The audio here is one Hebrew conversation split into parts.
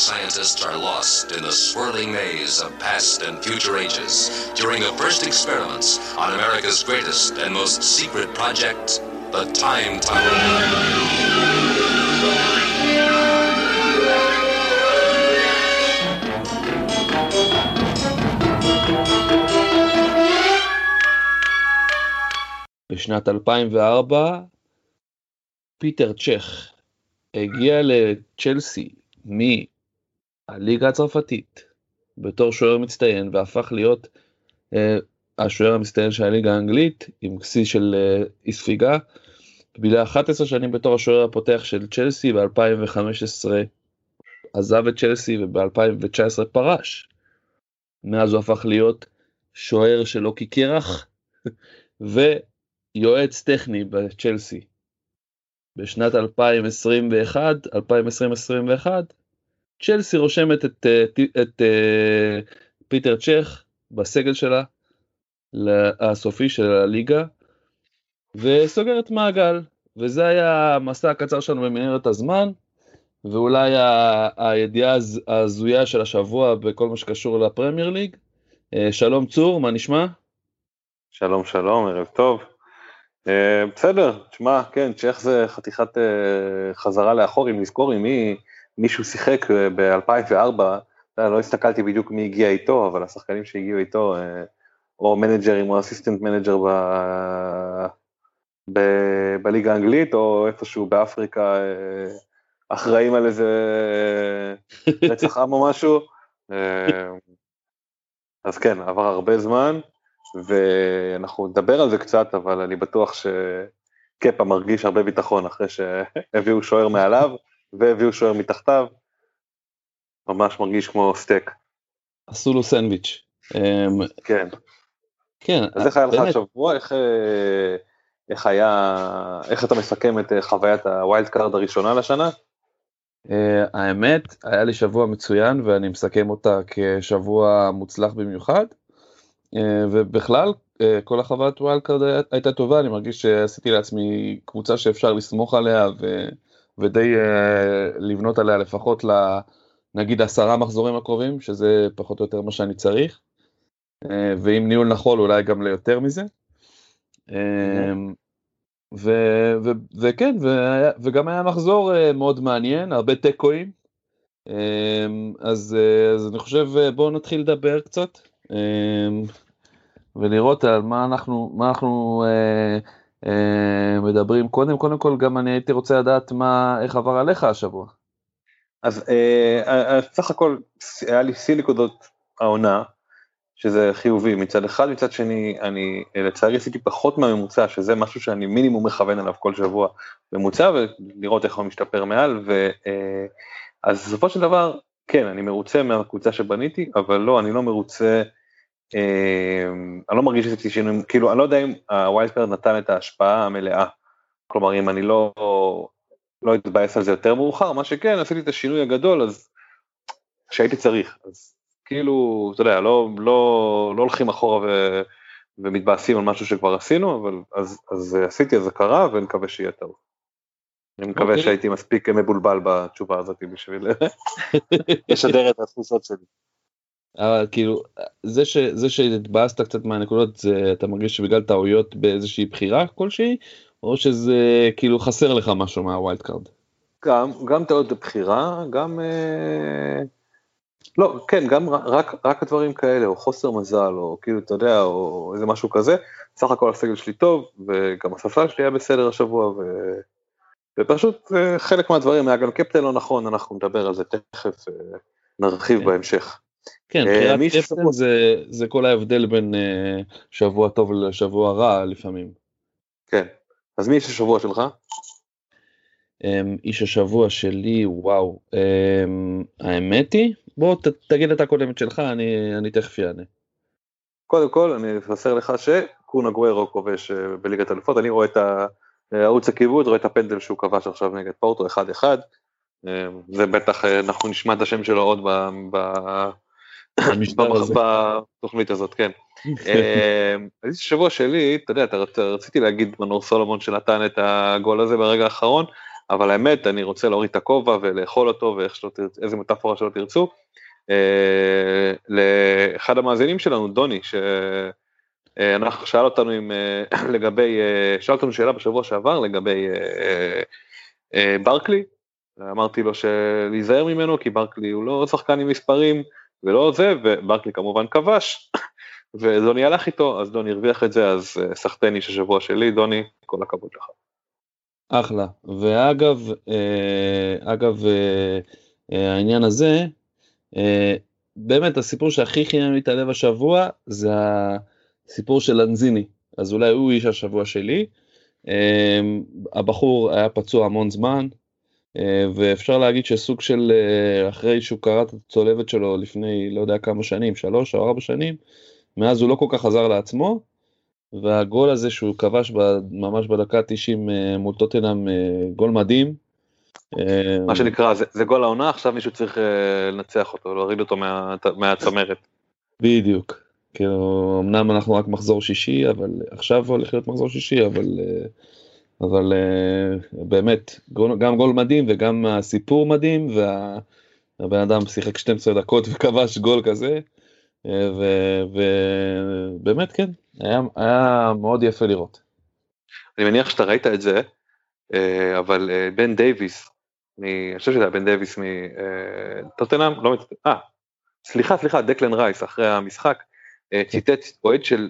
scientists are lost in the swirling maze of past and future ages during the first experiments on America's greatest and most secret project, the Time Tunnel. בשנת 2004 פיטר צ'ך הגיע לצ'לסי הליגה הצרפתית בתור שוער מצטיין והפך להיות אה, השוער המצטיין של הליגה האנגלית עם שיא של אה, אי ספיגה. בילה 11 שנים בתור השוער הפותח של צ'לסי ב-2015 עזב את צ'לסי וב-2019 פרש. מאז הוא הפך להיות שוער של אוקי קרח ויועץ טכני בצ'לסי. בשנת 2021, 2021 צ'לסי רושמת את, אה, את, את אה, פיטר צ'ך בסגל שלה הסופי של הליגה וסוגרת מעגל וזה היה המסע הקצר שלנו במנהרת הזמן ואולי הידיעה ההזויה של השבוע בכל מה שקשור לפרמייר ליג. אה, שלום צור, מה נשמע? שלום שלום, ערב טוב. בסדר, תשמע, כן, צ'ך זה חתיכת חזרה לאחור, אם נזכור עם מי מישהו שיחק אה, ב-2004, לא הסתכלתי בדיוק מי הגיע איתו, אבל השחקנים שהגיעו איתו, אה, או מנג'רים או assistant manager. בליגה האנגלית, או איפשהו באפריקה, אה, אחראים על איזה רצח עם או משהו. אז כן, עבר הרבה זמן, ואנחנו נדבר על זה קצת, אבל אני בטוח שקפה מרגיש הרבה ביטחון אחרי שהביאו שוער מעליו. והביאו שוער מתחתיו, ממש מרגיש כמו סטייק. עשו לו סנדוויץ'. אמ, כן. כן. אז איך היה לך השבוע? איך, אה, איך היה, איך אתה מסכם את אה, חוויית ה wild card הראשונה לשנה? אה, האמת, היה לי שבוע מצוין ואני מסכם אותה כשבוע מוצלח במיוחד. אה, ובכלל, אה, כל החוויית wild card הייתה טובה, אני מרגיש שעשיתי לעצמי קבוצה שאפשר לסמוך עליה ו... ודי אה, לבנות עליה לפחות לנגיד עשרה מחזורים הקרובים, שזה פחות או יותר מה שאני צריך, אה, ועם ניהול נכון אולי גם ליותר מזה. ו- וכן, וגם היה מחזור מאוד מעניין, הרבה תיקואים. אז, אז אני חושב בואו נתחיל לדבר קצת ולראות על מה אנחנו, מה אנחנו אה, מדברים קודם, קודם כל גם אני הייתי רוצה לדעת מה, איך עבר עליך השבוע. אז אה, אה, סך הכל היה לי שיא נקודות העונה, שזה חיובי מצד אחד, מצד שני אני לצערי עשיתי פחות מהממוצע, שזה משהו שאני מינימום מכוון עליו כל שבוע ממוצע, ולראות איך הוא משתפר מעל, ו, אז בסופו של דבר, כן, אני מרוצה מהקבוצה שבניתי, אבל לא, אני לא מרוצה אני לא מרגיש שעשיתי שינויים, כאילו אני לא יודע אם ה wild card נתן את ההשפעה המלאה, כלומר אם אני לא לא אתבאס על זה יותר מאוחר, מה שכן, עשיתי את השינוי הגדול, אז שהייתי צריך, אז כאילו, אתה יודע, לא, לא, לא הולכים אחורה ו, ומתבאסים על משהו שכבר עשינו, אבל אז, אז עשיתי, אז זה קרה, ונקווה שיהיה טוב. אני מקווה okay. אוקיי. שהייתי מספיק מבולבל בתשובה הזאת בשביל לשדר את התחושות שלי. אבל כאילו זה ש... זה שהתבאסת קצת מהנקודות זה אתה מרגיש שבגלל טעויות באיזושהי בחירה כלשהי או שזה כאילו חסר לך משהו מה wild card. גם גם טעויות בבחירה גם אה... לא כן גם רק רק הדברים כאלה או חוסר מזל או כאילו אתה יודע או איזה משהו כזה סך הכל הסגל שלי טוב וגם הספסל שלי היה בסדר השבוע ו... ופשוט אה, חלק מהדברים היה גם קפטן לא נכון אנחנו נדבר על זה תכף אה, נרחיב כן. בהמשך. כן, אה, בחירת קפטן זה, זה כל ההבדל בין אה, שבוע טוב לשבוע רע לפעמים. כן, אז מי איש השבוע שלך? אמ, איש השבוע שלי, וואו, אמ, האמת היא, בוא ת, תגיד את הקודמת שלך, אני, אני תכף אענה. קודם כל, אני אבשר לך שקונה גוורו כובש אה, בליגת אלופות, אני רואה את ערוץ הכיבוד, רואה את הפנדל שהוא כבש עכשיו נגד פורטו 1-1, אמ, זה בטח, אנחנו נשמע את השם שלו עוד ב... ב בתוכנית הזאת, כן. אמ, אז השבוע שלי, אתה יודע, רציתי להגיד מנור סולומון שנתן את הגול הזה ברגע האחרון, אבל האמת, אני רוצה להוריד את הכובע ולאכול אותו ואיך שלא תרצו, איזה מטאפורה שלא תרצו. אה, לאחד המאזינים שלנו, דוני, שאנחנו שאל אותנו עם, אה, לגבי, אה, שאל אותנו שאלה בשבוע שעבר לגבי ברקלי, אמרתי לו להיזהר ממנו כי ברקלי הוא לא שחקן עם מספרים, ולא זה, וברקלי כמובן כבש, ודוני הלך איתו, אז דוני הרוויח את זה, אז אה, סחטני של שבוע שלי, דוני, כל הכבוד לך. אחלה, ואגב, אה, אגב, אה, העניין הזה, באמת הסיפור שהכי חימם לי את הלב השבוע זה הסיפור של לנזיני, אז אולי הוא איש השבוע שלי. הבחור היה פצוע המון זמן, אה, ואפשר להגיד שסוג של אה, אחרי שהוא קרא את הצולבת שלו לפני לא יודע כמה שנים, שלוש או ארבע שנים, מאז הוא לא כל כך חזר לעצמו, והגול הזה שהוא כבש ממש בדקה 90 אה, מול טוטנאם, גול מדהים. מה שנקרא, זה, זה גול העונה, עכשיו מישהו צריך לנצח אותו, להוריד אותו מה, מהצמרת. בדיוק. כאילו, אמנם אנחנו רק מחזור שישי, אבל עכשיו הולך להיות מחזור שישי, אבל אבל uh, באמת, גם גול מדהים וגם הסיפור מדהים, והבן אדם שיחק 12 דקות וכבש גול כזה, אה, ובאמת כן, היה, היה מאוד יפה לראות. אני מניח שאתה ראית את זה, אה, אבל בן דייוויס, אני חושב שזה היה בן דייוויס מטוטנאם, לא, אה, סליחה, סליחה, דקלן רייס אחרי המשחק, ציטט אוהד של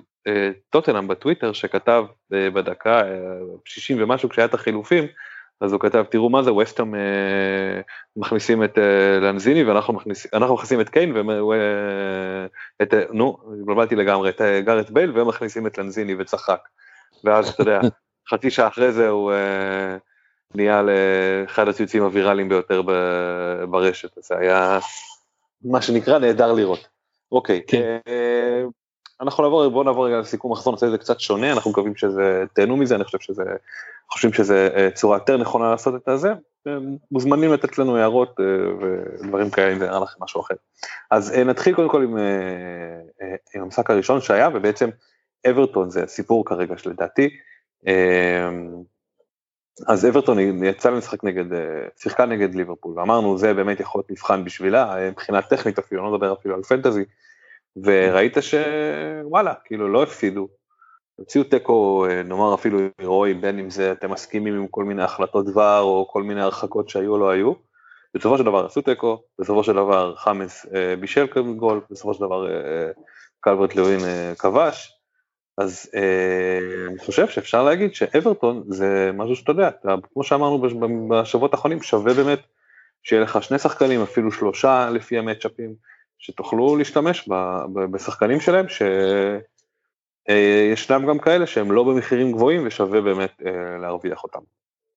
טוטנאם בטוויטר שכתב אה, בדקה 60 אה, ומשהו כשהיה את החילופים, אז הוא כתב תראו מה זה ווסטהאם אה, מכניסים את לנזיני ואנחנו מכניסים, את קיין ואת, נו, התבלבלתי לגמרי, את גארט בייל והם מכניסים את לנזיני וצחק. ואז אתה יודע, חצי שעה אחרי זה הוא נהיה לאחד הציוצים הוויראליים ביותר ברשת, זה היה מה שנקרא נהדר לראות. אוקיי, כן. אנחנו נעבור, בואו נעבור רגע לסיכום מחזור, נעשה את זה קצת שונה, אנחנו מקווים שזה, תהנו מזה, אני חושב שזה, חושבים שזה אה, צורה יותר נכונה לעשות את זה, מוזמנים לתת לנו הערות אה, ודברים כאלה אם זה נראה לכם משהו אחר. אז אה, נתחיל קודם כל עם, עם המשחק הראשון שהיה, ובעצם אברטון זה סיפור כרגע שלדעתי, אז אברטון יצא למשחק נגד, שיחקה נגד ליברפול, ואמרנו זה באמת יכול להיות מבחן בשבילה, מבחינה טכנית אפילו, לא מדבר אפילו על פנטזי, וראית שוואלה, כאילו לא הפסידו. הוציאו תיקו, נאמר אפילו הירואי, בין אם זה אתם מסכימים עם כל מיני החלטות דבר או כל מיני הרחקות שהיו או לא היו. בסופו של דבר עשו תיקו, בסופו של דבר חמאס אה, בישל גול, בסופו של דבר אה, קלברט לוין אה, כבש. אז אה, אני חושב שאפשר להגיד שאברטון זה משהו שאתה יודע, כמו שאמרנו בשבועות האחרונים, שווה באמת שיהיה לך שני שחקנים, אפילו שלושה לפי המצ'אפים. שתוכלו להשתמש בשחקנים שלהם, שישנם אה, גם כאלה שהם לא במחירים גבוהים ושווה באמת אה, להרוויח אותם.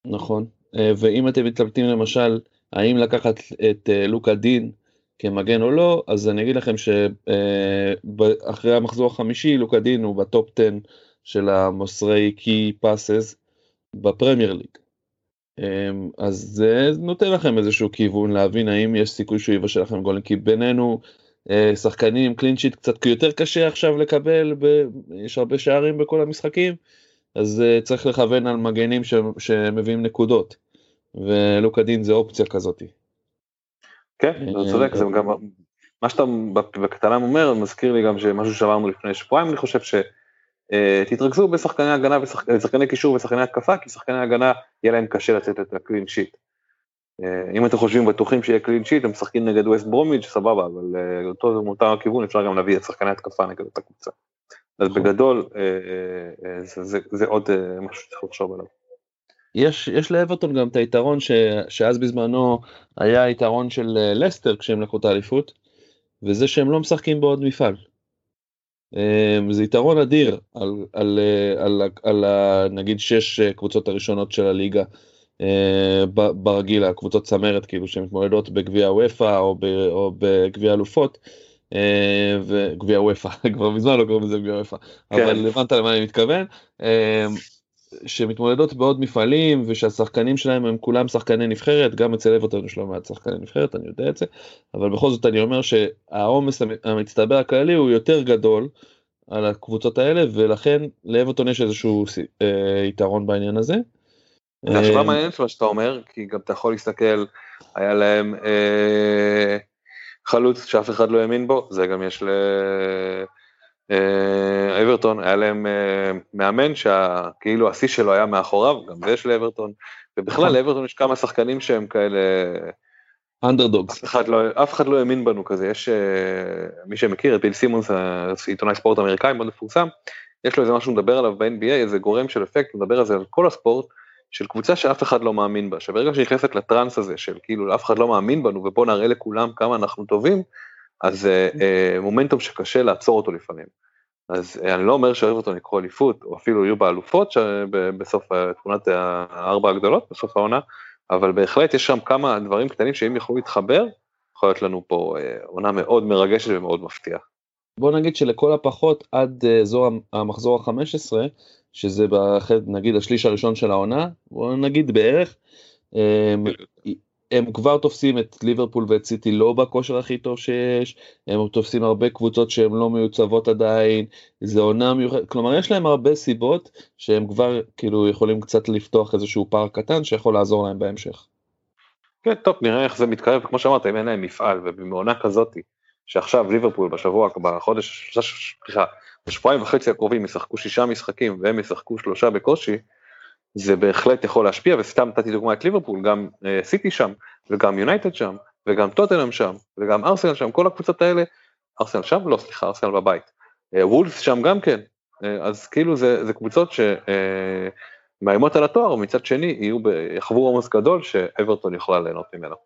נכון, אה, ואם אתם מתלבטים למשל, האם לקחת את לוקה דין כמגן או לא, אז אני אגיד לכם שאחרי המחזור החמישי, לוקה דין הוא ב top 10 של המוסרי key passes בפרמייר ליג. אמ, אז זה נותן לכם איזשהו כיוון להבין האם יש סיכוי שהוא יבשל לכם גולים כי בינינו אה, שחקנים קלין שיט קצת יותר קשה עכשיו לקבל יש הרבה שערים בכל המשחקים אז uh, צריך לכוון על מגנים ש, שמביאים נקודות ולוקה דין זה אופציה כזאתי. כן, אתה צודק, זה גם מה שאתה בקטנה אומר מזכיר לי גם שמשהו שאמרנו לפני שבועיים אני חושב שתתרכזו אה, בשחקני הגנה ושחקני קישור ושחקני התקפה כי שחקני הגנה יהיה להם קשה לצאת את הקלין שיט. אה, אם אתם חושבים בטוחים שיהיה קלין שיט הם משחקים נגד ווסט ברומיג' סבבה אבל אותו מאותו הכיוון אפשר גם להביא את שחקני התקפה נגד אותה קבוצה. אז נכון. בגדול זה עוד משהו שצריך לחשוב עליו. יש, יש לאברטון גם את היתרון ש, שאז בזמנו היה יתרון של אה, לסטר כשהם לקחו את האליפות, וזה שהם לא משחקים בעוד מפעל. אמ, זה יתרון אדיר על, על, אה, על, על, על נגיד שש אה, קבוצות הראשונות של הליגה ברגיל, הקבוצות צמרת כאילו שמתמודדות בגביע וופא או, או בגביע אלופות. וגביע וופא כבר מזמן לא קוראים לזה גביע וופא כן. אבל הבנת למה אני מתכוון אמ, שמתמודדות בעוד מפעלים ושהשחקנים שלהם הם כולם שחקני נבחרת גם אצל אברטון יש לא מעט שחקני נבחרת אני יודע את זה אבל בכל זאת אני אומר שהעומס המצטבר הכללי הוא יותר גדול על הקבוצות האלה ולכן לאברטון יש איזשהו אה, יתרון בעניין הזה. זה השוואה אה, מעניינת מה שאתה אומר כי גם אתה יכול להסתכל היה להם אה, חלוץ שאף אחד לא האמין בו זה גם יש ל... אה, אברטון היה להם אה, מאמן שכאילו השיא שלו היה מאחוריו, גם זה יש לאברטון, ובכלל נכון. לאברטון יש כמה שחקנים שהם כאלה... אנדרדוגס. אף אחד לא, אף אחד לא האמין בנו כזה, יש אה, מי שמכיר את ביל סימונס, עיתונאי ספורט אמריקאי מאוד מפורסם, יש לו איזה משהו לדבר עליו ב-NBA, איזה גורם של אפקט, מדבר על זה על כל הספורט, של קבוצה שאף אחד לא מאמין בה, שברגע שנכנסת לטראנס הזה של כאילו אף אחד לא מאמין בנו ובוא נראה לכולם כמה אנחנו טובים, אז אה, אה, מומנטום שקשה לעצור אותו לפעמים. אז אה, אני לא אומר שאוהב יקחו אליפות, או אפילו יהיו באלופות בסוף תמונת הארבע הגדולות, בסוף העונה, אבל בהחלט יש שם כמה דברים קטנים שאם יוכלו להתחבר, יכול להיות לנו פה עונה מאוד מרגשת ומאוד מפתיעה. בוא נגיד שלכל הפחות עד אזור המחזור ה-15, שזה נגיד השליש הראשון של העונה, בוא נגיד בערך, הם כבר תופסים את ליברפול ואת סיטי לא בכושר הכי טוב שיש, הם תופסים הרבה קבוצות שהן לא מיוצבות עדיין, זה עונה מיוחדת, כלומר יש להם הרבה סיבות שהם כבר כאילו יכולים קצת לפתוח איזשהו פער קטן שיכול לעזור להם בהמשך. כן, טוב, נראה איך זה מתקרב, כמו שאמרת, אם אין להם מפעל ובעונה כזאתי, שעכשיו ליברפול בשבוע, בחודש, סליחה, בשבועיים וחצי הקרובים ישחקו שישה משחקים והם ישחקו שלושה בקושי, זה בהחלט יכול להשפיע, וסתם נתתי דוגמא את ליברפול, גם אה, סיטי שם, וגם יונייטד שם, וגם טוטנאם שם, וגם ארסנל שם, כל הקבוצות האלה, ארסנל שם? לא, סליחה, ארסנל בבית. אה, וולס שם גם כן, אה, אז כאילו זה, זה קבוצות שמאיימות על התואר, ומצד שני יהיו, יחוו עומס גדול שאברטון יכולה ליהנות ממנו.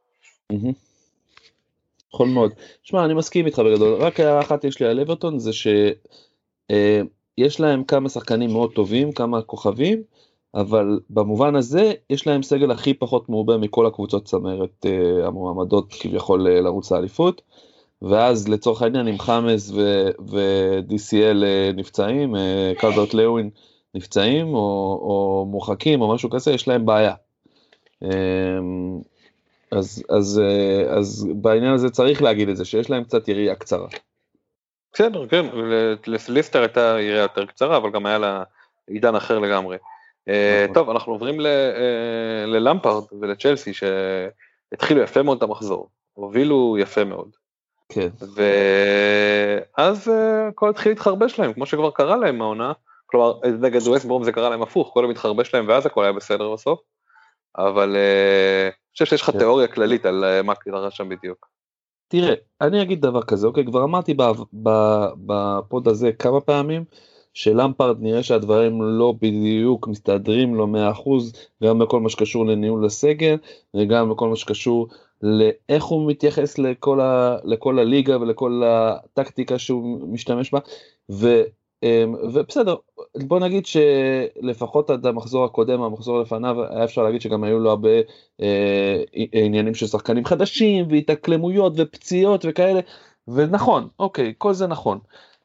נכון מאוד. שמע, אני מסכים איתך בגדול, רק הערה אחת יש לי על אברטון, זה שיש להם כמה שחקנים מאוד טובים, כמה כוכבים, אבל במובן הזה יש להם סגל הכי פחות מעובה מכל הקבוצות צמרת uh, המועמדות כביכול uh, לרוץ האליפות. ואז לצורך העניין עם חמאס ו-DCL אה, נפצעים, uh, קלברט לאווין נפצעים או, או מורחקים או משהו כזה, יש להם בעיה. Um, אז, אז, uh, אז בעניין הזה צריך להגיד את זה, שיש להם קצת יריעה קצרה. בסדר, כן, לסליסטר הייתה יריעה יותר קצרה, אבל גם היה לה עידן אחר לגמרי. אה, נכון. טוב, אנחנו עוברים אה, ללמפרד ולצ'לסי שהתחילו יפה מאוד את המחזור, הובילו יפה מאוד. כן. ואז אה, הכל התחיל להתחרבש להם, כמו שכבר קרה להם העונה, כלומר נגד ווסט ברום זה קרה להם הפוך, הכל מתחרבש להם ואז הכל היה בסדר בסוף, אבל אני חושב שיש לך כן. תיאוריה כללית על מה קרה שם בדיוק. תראה, אני אגיד דבר כזה, אוקיי, כבר אמרתי בפוד הזה כמה פעמים, שלמפרד נראה שהדברים לא בדיוק מסתדרים לו 100% גם בכל מה שקשור לניהול הסגל וגם בכל מה שקשור לאיך הוא מתייחס לכל, ה, לכל הליגה ולכל הטקטיקה שהוא משתמש בה. ו, אמ, ובסדר בוא נגיד שלפחות עד המחזור הקודם המחזור לפניו היה אפשר להגיד שגם היו לו הרבה אה, עניינים של שחקנים חדשים והתאקלמויות ופציעות וכאלה ונכון אוקיי כל זה נכון.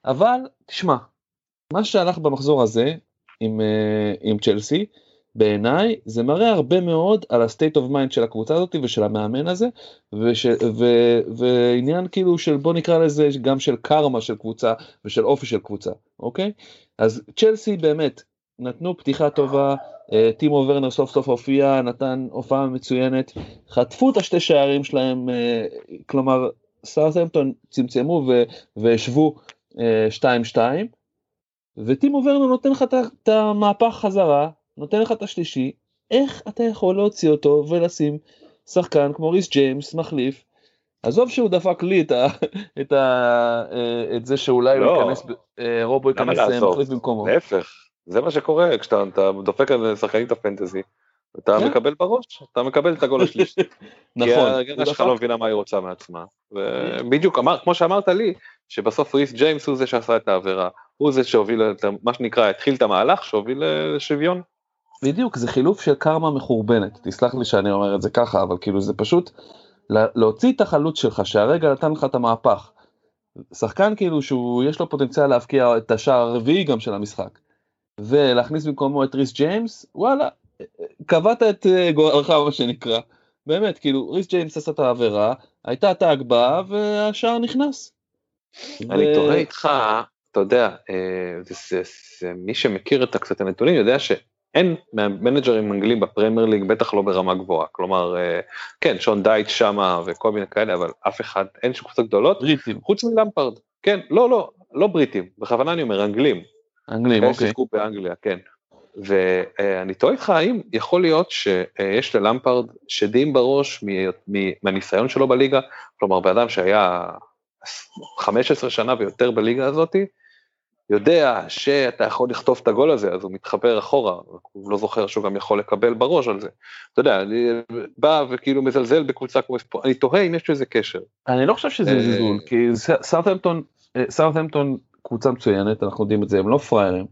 אבל תשמע מה שהלך במחזור הזה עם, uh, עם צ'לסי בעיניי זה מראה הרבה מאוד על ה-state of mind של הקבוצה הזאת ושל המאמן הזה וש, ו, ועניין כאילו של בוא נקרא לזה גם של קרמה של קבוצה ושל אופי של קבוצה אוקיי? אז צ'לסי באמת נתנו פתיחה טובה אה, טימו ורנר סוף סוף הופיע נתן הופעה מצוינת חטפו את השתי שערים שלהם אה, כלומר סארטהמפטון צמצמו והשוו 2-2 וטימו ורנר נותן לך את המהפך חזרה נותן לך את השלישי, איך אתה יכול להוציא אותו ולשים שחקן כמו ריס ג'יימס מחליף? עזוב שהוא דפק לי את, ה, את, ה, אה, את זה שאולי לא, ייכנס, אה, רובו ייכנס אה, מחליף במקומו. להפך, זה מה שקורה כשאתה דופק על שחקנים את הפנטזי. אתה כן. מקבל בראש, אתה מקבל את הגול השלישי. נכון. כי ההגנה שלך לא מבינה מה היא רוצה מעצמה. ובדיוק, כמו שאמרת לי, שבסוף ריס ג'יימס הוא זה שעשה את העבירה, הוא זה שהוביל, מה שנקרא, התחיל את המהלך שהוביל לשוויון. בדיוק, זה חילוף של קרמה מחורבנת, תסלח לי שאני אומר את זה ככה, אבל כאילו זה פשוט להוציא את החלוץ שלך שהרגע נתן לך את המהפך. שחקן כאילו שהוא יש לו פוטנציאל להבקיע את השער הרביעי גם של המשחק. ולהכניס במקומו את ריס ג'יימס, וואלה, קבעת את אה, גורלך מה שנקרא. באמת, כאילו ריס ג'יימס עשה את העבירה, הייתה את ההגבהה והשער נכנס. אני ו... תוהה איתך, אתה יודע, אה, זה, זה, זה, מי שמכיר את קצת הנתונים יודע ש... אין מנג'רים אנגלים בפרמייר ליג, בטח לא ברמה גבוהה, כלומר, אה, כן, שון דייש שמה וכל מיני כאלה, אבל אף אחד, אין שום קבוצות גדולות, בריטים, חוץ מלמפרד, כן, לא, לא, לא בריטים, בכוונה אני אומר, אנגלים. אנגלים, אוקיי. שיחקו באנגליה, כן. ואני תוהה איתך האם יכול להיות שיש ללמפרד שדים בראש מהניסיון שלו בליגה, כלומר, באדם שהיה 15 שנה ויותר בליגה הזאתי, יודע שאתה יכול לכתוב את הגול הזה, אז הוא מתחבר אחורה, הוא לא זוכר שהוא גם יכול לקבל בראש על זה. אתה יודע, אני בא וכאילו מזלזל בקבוצה כמו ספורט, אני תוהה אם יש לזה קשר. אני לא חושב שזה אה, זלזול, כי סארטהמפטון, אה, סארטהמפטון קבוצה מצוינת, אנחנו יודעים את זה, הם לא פראיירים,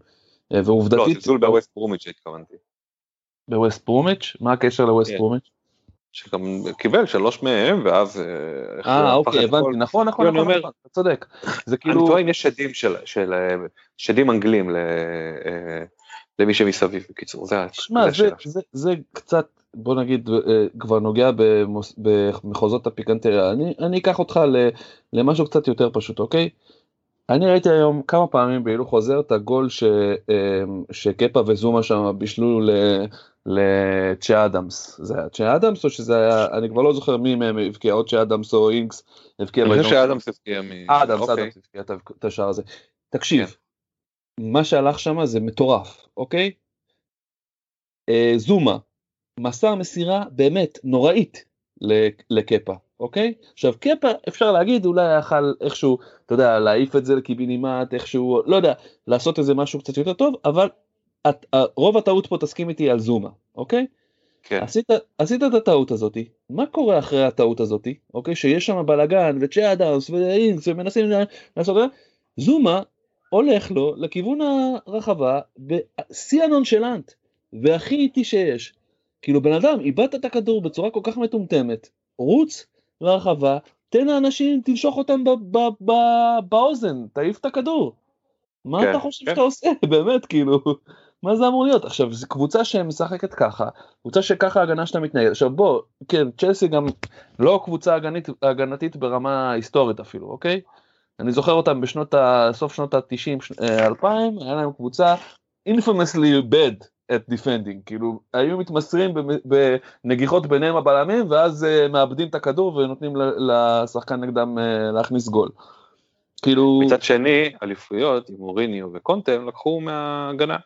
אה, ועובדתית... לא, זלזול בווסט פרומיץ' התכוונתי. בווסט פרומיץ'? מה הקשר לווסט כן. פרומיץ'? שגם קיבל שלוש מהם ואז... אה, אה אוקיי הבנתי. נכון נכון נכון, נכון. אתה צודק. זה כאילו... אני טועה אם יש שדים של, של שדים אנגלים ל, אה, למי שמסביב בקיצור זה שמע, זה, קצת בוא נגיד אה, כבר נוגע במחוזות הפיקנטריה אני, אני אקח אותך למשהו קצת יותר פשוט אוקיי. אני ראיתי היום כמה פעמים בהילוך חוזר את הגול שקפה וזומה שם בישלו לצ'ה אדמס. זה היה צ'ה אדמס או שזה היה, אני כבר לא זוכר מי מהם הבקיע, או צ'ה אדמס או אינקס הבקיע. אני חושב שאדמס הבקיע מ... אדמס, אוקיי. אדמס הבקיע את השער הזה. תקשיב. מה שהלך שם זה מטורף, אוקיי? אה, זומה, מסר מסירה באמת נוראית לקפה, אוקיי? עכשיו קפה אפשר להגיד אולי יכל איכשהו, אתה יודע, להעיף את זה לקיבינימט, איכשהו, לא יודע, לעשות איזה משהו קצת יותר טוב, אבל את, רוב הטעות פה תסכים איתי על זומה, אוקיי? כן. עשית, עשית את הטעות הזאתי, מה קורה אחרי הטעות הזאתי, אוקיי? שיש שם בלאגן וצ'ה אדמס ואינקס ומנסים לעשות את זה, זומה הולך לו לכיוון הרחבה בשיא הנונשלנט והכי איטי שיש. כאילו בן אדם איבדת את הכדור בצורה כל כך מטומטמת, רוץ לרחבה, תן לאנשים, תנשוך אותם באוזן, תעיף את הכדור. מה כן, אתה חושב כן. שאתה עושה באמת כאילו מה זה אמור להיות עכשיו זו קבוצה שמשחקת ככה קבוצה שככה ההגנה שלה מתנהלת עכשיו בוא כן צ'לסי גם לא קבוצה הגנית, הגנתית ברמה היסטורית אפילו אוקיי אני זוכר אותם בשנות ה... סוף שנות ה-90 2000 היה להם קבוצה infamously bad at defending כאילו היו מתמסרים בנגיחות ביניהם הבלמים ואז uh, מאבדים את הכדור ונותנים לשחקן נגדם uh, להכניס גול. כאילו... מצד שני, אליפויות עם אוריניו וקונטה הם לקחו מההגנה.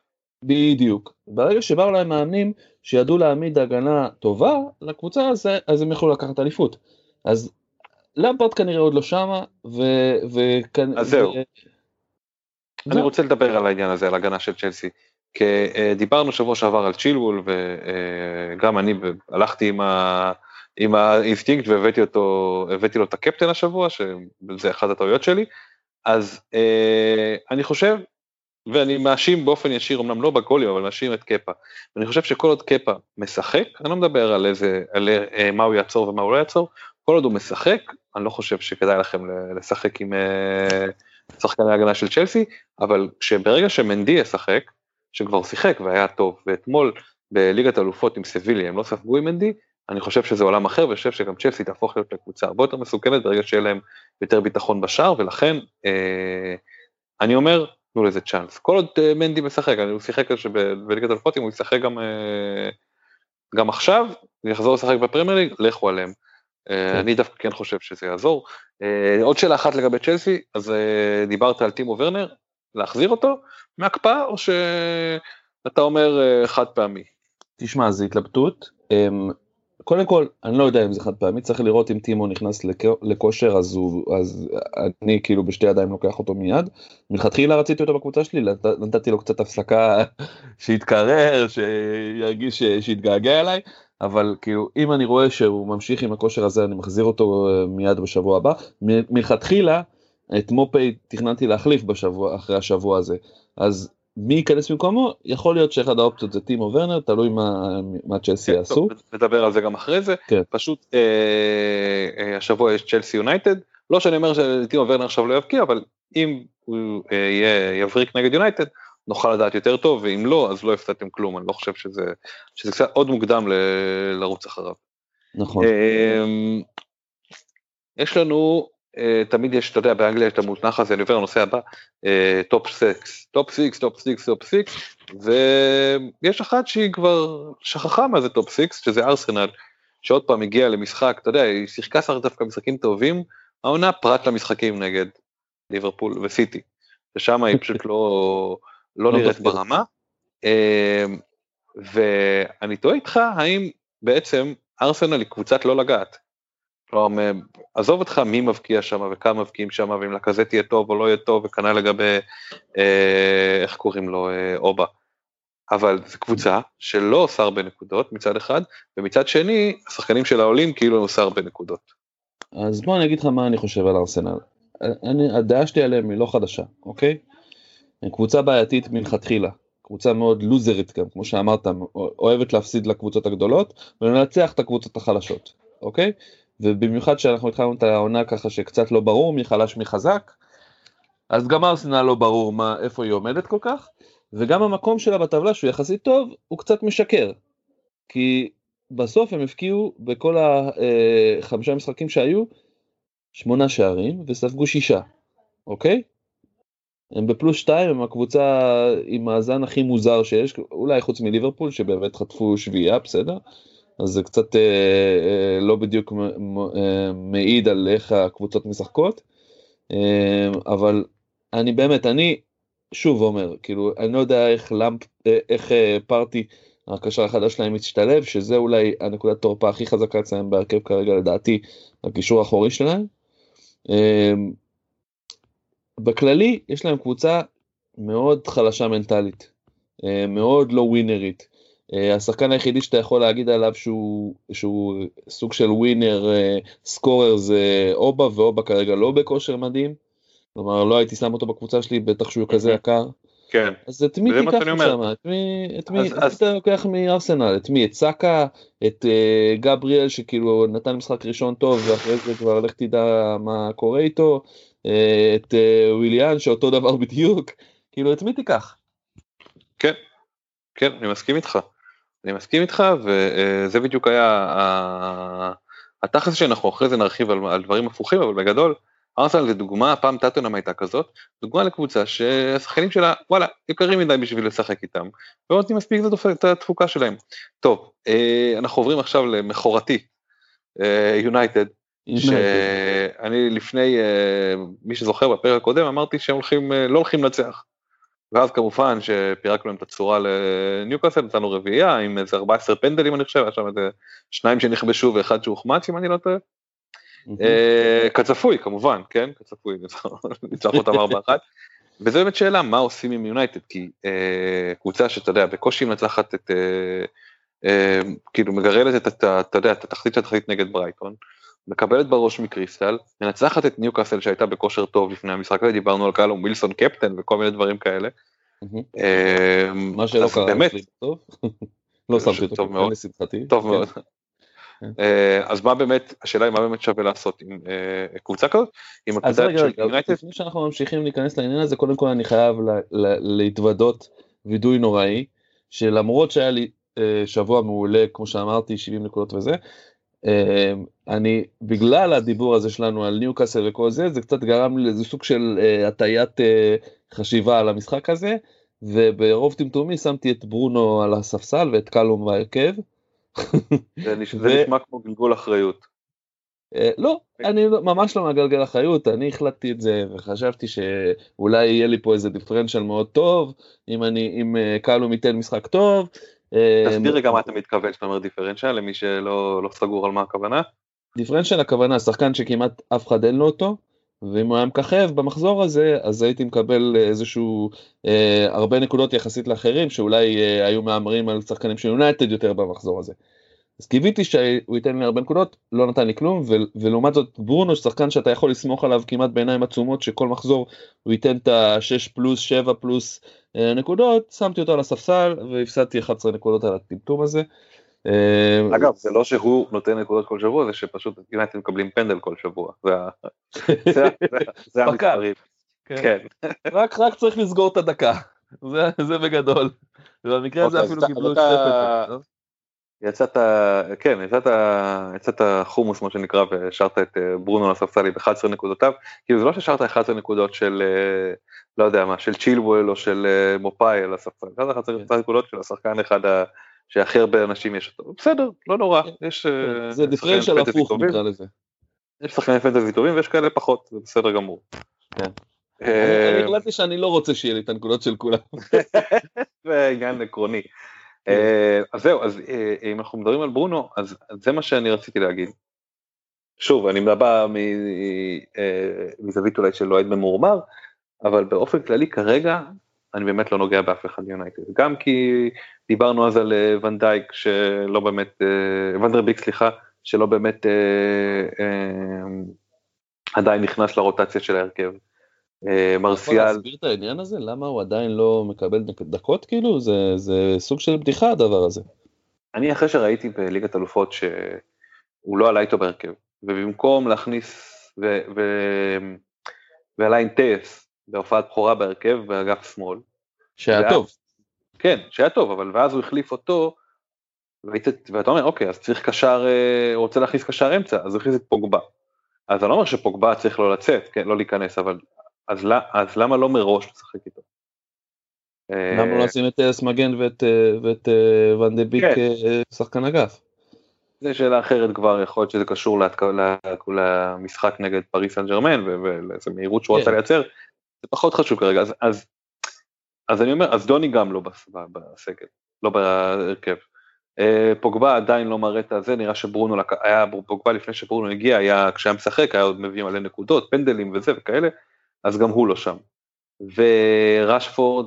בדיוק. ברגע שבאו להם מאמנים שידעו להעמיד הגנה טובה לקבוצה הזו, אז הם יכלו לקחת אליפות. אז למפרט כנראה עוד לא שמה, ו... ו... אז זהו. אני רוצה לדבר על העניין הזה, על הגנה של צ'לסי. כי אה, דיברנו שבוע שעבר על צ'ילוול, וגם אני הלכתי עם ה... עם האינסטינקט והבאתי אותו, הבאתי לו את הקפטן השבוע, שזה אחת הטעויות שלי, אז אה, אני חושב, ואני מאשים באופן ישיר, אמנם לא בגולים, אבל מאשים את קפה. אני חושב שכל עוד קפה משחק, אני לא מדבר על איזה, על אה, מה הוא יעצור ומה הוא לא יעצור, כל עוד הוא משחק, אני לא חושב שכדאי לכם לשחק עם אה, שחקני ההגנה של צ'לסי, אבל שברגע שמנדי ישחק, שכבר שיחק והיה טוב, ואתמול בליגת אלופות עם סביליה הם לא ספגו עם מנדי, אני חושב שזה עולם אחר, ואני חושב שגם צ'לסי תהפוך להיות לקבוצה הרבה יותר מסוכנת ברגע שיהיה להם יותר ביטחון בשער, ולכן אה, אני אומר, תנו לזה צ'אנס. כל עוד אה, מנדי משחק, הוא שיחק בליגת אלופות, אם הוא ישחק גם, אה, גם עכשיו, ויחזור לשחק בפרמייר ליג, לכו עליהם. אה, כן. אני דווקא כן חושב שזה יעזור. עוד שאלה אחת לגבי צ'לסי, אז דיברת על טימו ורנר, להחזיר אותו מהקפאה, או שאתה אומר חד פעמי? תשמע, זו התלבטות. קודם כל, אני לא יודע אם זה חד פעמי, צריך לראות אם טימו נכנס לכושר, אז, הוא, אז אני כאילו בשתי ידיים לוקח אותו מיד. מלכתחילה רציתי אותו בקבוצה שלי, נתתי לו קצת הפסקה שיתקרר, שירגיש, שיתגעגע אליי, אבל כאילו אם אני רואה שהוא ממשיך עם הכושר הזה, אני מחזיר אותו אה, מיד בשבוע הבא. מלכתחילה, את מופי תכננתי להחליף בשבוע, אחרי השבוע הזה, אז מי ייכנס במקומו יכול להיות שאחד האופציות זה טימו ורנר תלוי מה, מה צ'לסי כן, יעשו. נדבר על זה גם אחרי זה כן. פשוט אה, אה, השבוע יש צ'לסי יונייטד לא שאני אומר שטימו ורנר עכשיו לא יבקיע אבל אם הוא אה, יהיה יבריק נגד יונייטד נוכל לדעת יותר טוב ואם לא אז לא הפסדתם כלום אני לא חושב שזה שזה קצת עוד מוקדם ל, לרוץ אחריו. נכון. אה, יש לנו תמיד יש, אתה יודע, באנגליה יש את המונח הזה, אני עובר לנושא הבא, טופ סקס, טופ סיקס, טופ סיקס, טופ סיקס, ויש אחת שהיא כבר שכחה מה זה top six, שזה ארסנל, שעוד פעם הגיעה למשחק, אתה יודע, היא שיחקה סך דווקא משחקים טובים, העונה פרט למשחקים נגד ליברפול וסיטי, ושם היא פשוט לא, לא, לא נראית ברמה, אה, ואני תוהה איתך, האם בעצם ארסנל היא קבוצת לא לגעת. כלומר, עזוב אותך מי מבקיע שם וכמה מבקיעים שם, ואם לקזט יהיה טוב או לא יהיה טוב, וכנ"ל לגבי, אה, איך קוראים לו, אה, אובה. אבל זו קבוצה שלא עושה הרבה נקודות מצד אחד, ומצד שני, השחקנים שלה עולים כאילו הם עושה הרבה נקודות. אז בוא אני אגיד לך מה אני חושב על ארסנל. אני, הדעה שלי עליהם היא לא חדשה, אוקיי? קבוצה בעייתית מלכתחילה, קבוצה מאוד לוזרית גם, כמו שאמרת, אוהבת להפסיד לקבוצות הגדולות ולנצח את הקבוצות החלשות, אוקיי? ובמיוחד שאנחנו התחלנו את העונה ככה שקצת לא ברור מי חלש מי חזק, אז גם ארסנל לא ברור מה, איפה היא עומדת כל כך, וגם המקום שלה בטבלה שהוא יחסית טוב, הוא קצת משקר. כי בסוף הם הפקיעו בכל החמישה אה, משחקים שהיו, שמונה שערים וספגו שישה, אוקיי? הם בפלוס שתיים, הם הקבוצה עם מאזן הכי מוזר שיש, אולי חוץ מליברפול שבאמת חטפו שביעייה, בסדר? אז זה קצת אה, אה, לא בדיוק אה, מעיד על איך הקבוצות משחקות, אה, אבל אני באמת, אני שוב אומר, כאילו, אני לא יודע איך למפ, אה, איך אה, פארטי, הקשר החדש שלהם מצטלב, שזה אולי הנקודת תורפה הכי חזקה אצלם בהרכב כרגע לדעתי, הקישור האחורי שלהם. אה, בכללי, יש להם קבוצה מאוד חלשה מנטלית, אה, מאוד לא ווינרית. אה, השחקן היחידי שאתה יכול להגיד עליו שהוא, שהוא סוג של ווינר אה, סקורר זה אובה ואובה כרגע לא בכושר מדהים. כלומר לא הייתי שם אותו בקבוצה שלי בטח שהוא כזה יקר. כן. אז את מי תיקח משם? את מי, את מי, אז, אתה לוקח מארסנל? את מי? את סאקה? את uh, גבריאל שכאילו נתן משחק ראשון טוב ואחרי זה כבר לך תדע מה קורה איתו? Uh, את uh, וויליאן שאותו דבר בדיוק? כאילו את מי תיקח? כן, כן, אני מסכים איתך. אני מסכים איתך וזה בדיוק היה התכלס שאנחנו אחרי זה נרחיב על, על דברים הפוכים אבל בגדול ארסנל זה דוגמה פעם טאטונם הייתה כזאת דוגמה לקבוצה שהשחקנים שלה וואלה יקרים מדי בשביל לשחק איתם ולא נותנים מספיק את התפוקה שלהם. טוב אה, אנחנו עוברים עכשיו למכורתי יונייטד שאני לפני אה, מי שזוכר בפרק הקודם אמרתי שהם הולכים לא הולכים לנצח. ואז כמובן שפירקנו להם את הצורה לניוקאסל, נתנו רביעייה עם איזה 14 פנדלים אני חושב, היה שם איזה שניים שנכבשו ואחד שהוחמץ אם אני לא טועה. אה, כצפוי כמובן, כן, כצפוי, ניצח אותם ארבע אחת. וזו באמת שאלה מה עושים עם יונייטד, כי אה, קבוצה שאתה יודע בקושי מנצחת את, אה, כאילו מגרלת את, אתה יודע, את התחתית של התחתית נגד ברייטון, מקבלת בראש מקריסטל, מנצחת את ניוקאסל שהייתה בכושר טוב לפני המשחק הזה, דיברנו על קהלום ווילסון קפטן וכל מיני דברים כאלה. אמ, מה שלא קרה באמת, טוב, לא שמתי אותו מאוד, טוב כן. מאוד. כן. אה, אז מה באמת, השאלה היא מה באמת שווה לעשות עם אה, קבוצה כזאת, עם הקבוצה של יונייטד. לפני שאנחנו ממשיכים להיכנס לעניין הזה, קודם כל אני חייב להתוודות וידוי נוראי, שלמרות שהיה לי אה, שבוע מעולה, כמו שאמרתי, 70 נקודות וזה. אה, אני, בגלל הדיבור הזה שלנו על ניוקאסל וכל זה, זה קצת גרם לאיזה סוג של הטיית חשיבה על המשחק הזה, וברוב טמטומי שמתי את ברונו על הספסל ואת קלום בהרכב. זה נשמע כמו גלגול אחריות. אה, לא, אני ממש לא מגלגל אחריות, אני החלטתי את זה וחשבתי שאולי יהיה לי פה איזה דיפרנציאל מאוד טוב, אם אני, אם אה, קלום ייתן משחק טוב. אה, תסביר רגע מה אתה מתכוון כשאתה אומר דיפרנציאל למי שלא לא סגור על מה הכוונה. דיפרנציאל הכוונה שחקן שכמעט אף אחד אין לו אותו, ואם הוא היה מככב במחזור הזה אז הייתי מקבל איזשהו אה, הרבה נקודות יחסית לאחרים שאולי אה, היו מהמרים על שחקנים של יונייטד יותר במחזור הזה. אז קיוויתי שהוא ייתן לי הרבה נקודות, לא נתן לי כלום, ו- ולעומת זאת ברונו שחקן שאתה יכול לסמוך עליו כמעט בעיניים עצומות שכל מחזור הוא ייתן את ה-6 פלוס 7 פלוס אה, נקודות, שמתי אותו על הספסל והפסדתי 11 נקודות על הטמטום הזה. אה, אגב זה לא שהוא נותן נקודות כל שבוע זה שפשוט יונייטד מקבלים פנדל כל שבוע זה המספרים. כן. כן. רק רק צריך לסגור את הדקה זה בגדול. במקרה הזה אוקיי, אפילו קיבלו שתי פנדלים. יצאת, כן, יצאת, יצאת חומוס מה שנקרא והשארת את אה, ברונו לספסלי ב-11 נקודותיו, כאילו זה לא שהשארת 11 נקודות של, אה, לא יודע מה, של צ'ילבואל או של אה, מופאי על הספסל, השארת 11 נקודות של השחקן אחד שהכי הרבה אנשים יש אותו, בסדר, לא נורא, יש... כן, זה דיפרנציאל הפוך נקרא לזה. יש שחקנים פנטזי טובים ויש כאלה פחות, זה בסדר גמור. כן. אני החלטתי שאני לא רוצה שיהיה לי את הנקודות של כולם. זה עניין עקרוני. אה, אז זהו, אז אה, אם אנחנו מדברים על ברונו, אז זה מה שאני רציתי להגיד. שוב, אני מדבר אה, מזווית אולי של אוהד ממורמר, אבל באופן כללי כרגע אני באמת לא נוגע באף אחד יונייטד. גם כי דיברנו אז על ונדייק שלא באמת, ונדרביק סליחה, שלא באמת עדיין נכנס לרוטציה של ההרכב. אה, מרסיאל. אתה יכול להסביר את העניין הזה? למה הוא עדיין לא מקבל דקות כאילו? זה, זה סוג של בדיחה הדבר הזה. אני אחרי שראיתי בליגת אלופות שהוא לא עלה איתו בהרכב, ובמקום להכניס, ו, ו, ועלה עם טייס בהופעת בכורה בהרכב באגף שמאל. שהיה ואז, טוב. כן, שהיה טוב, אבל ואז הוא החליף אותו, ואתה אומר, אוקיי, אז צריך קשר, אה, הוא רוצה להכניס קשר אמצע, אז הוא הכניס את פוגבה. אז אני לא אומר שפוגבה צריך לא לצאת, כן, לא להיכנס, אבל אז, אז למה לא מראש לשחק איתו? למה לא לשים את ארס מגן ואת, אה, ואת אה, ואן דה ביק כן. שחקן אגף? זו שאלה אחרת כבר, יכול להיות שזה קשור להתק... למשחק נגד פריס סן ג'רמן ולאיזה מהירות שהוא כן. רצה לייצר, זה פחות חשוב כרגע, אז, אז, אז אני אומר, אז דוני גם לא בסגל, לא בהרכב. פוגבה עדיין לא מראה את הזה, נראה שברונו, היה פוגבה לפני שברונו הגיע, היה, כשהיה משחק, היה עוד מביא מלא נקודות, פנדלים וזה וכאלה, אז גם הוא לא שם. ורשפורד,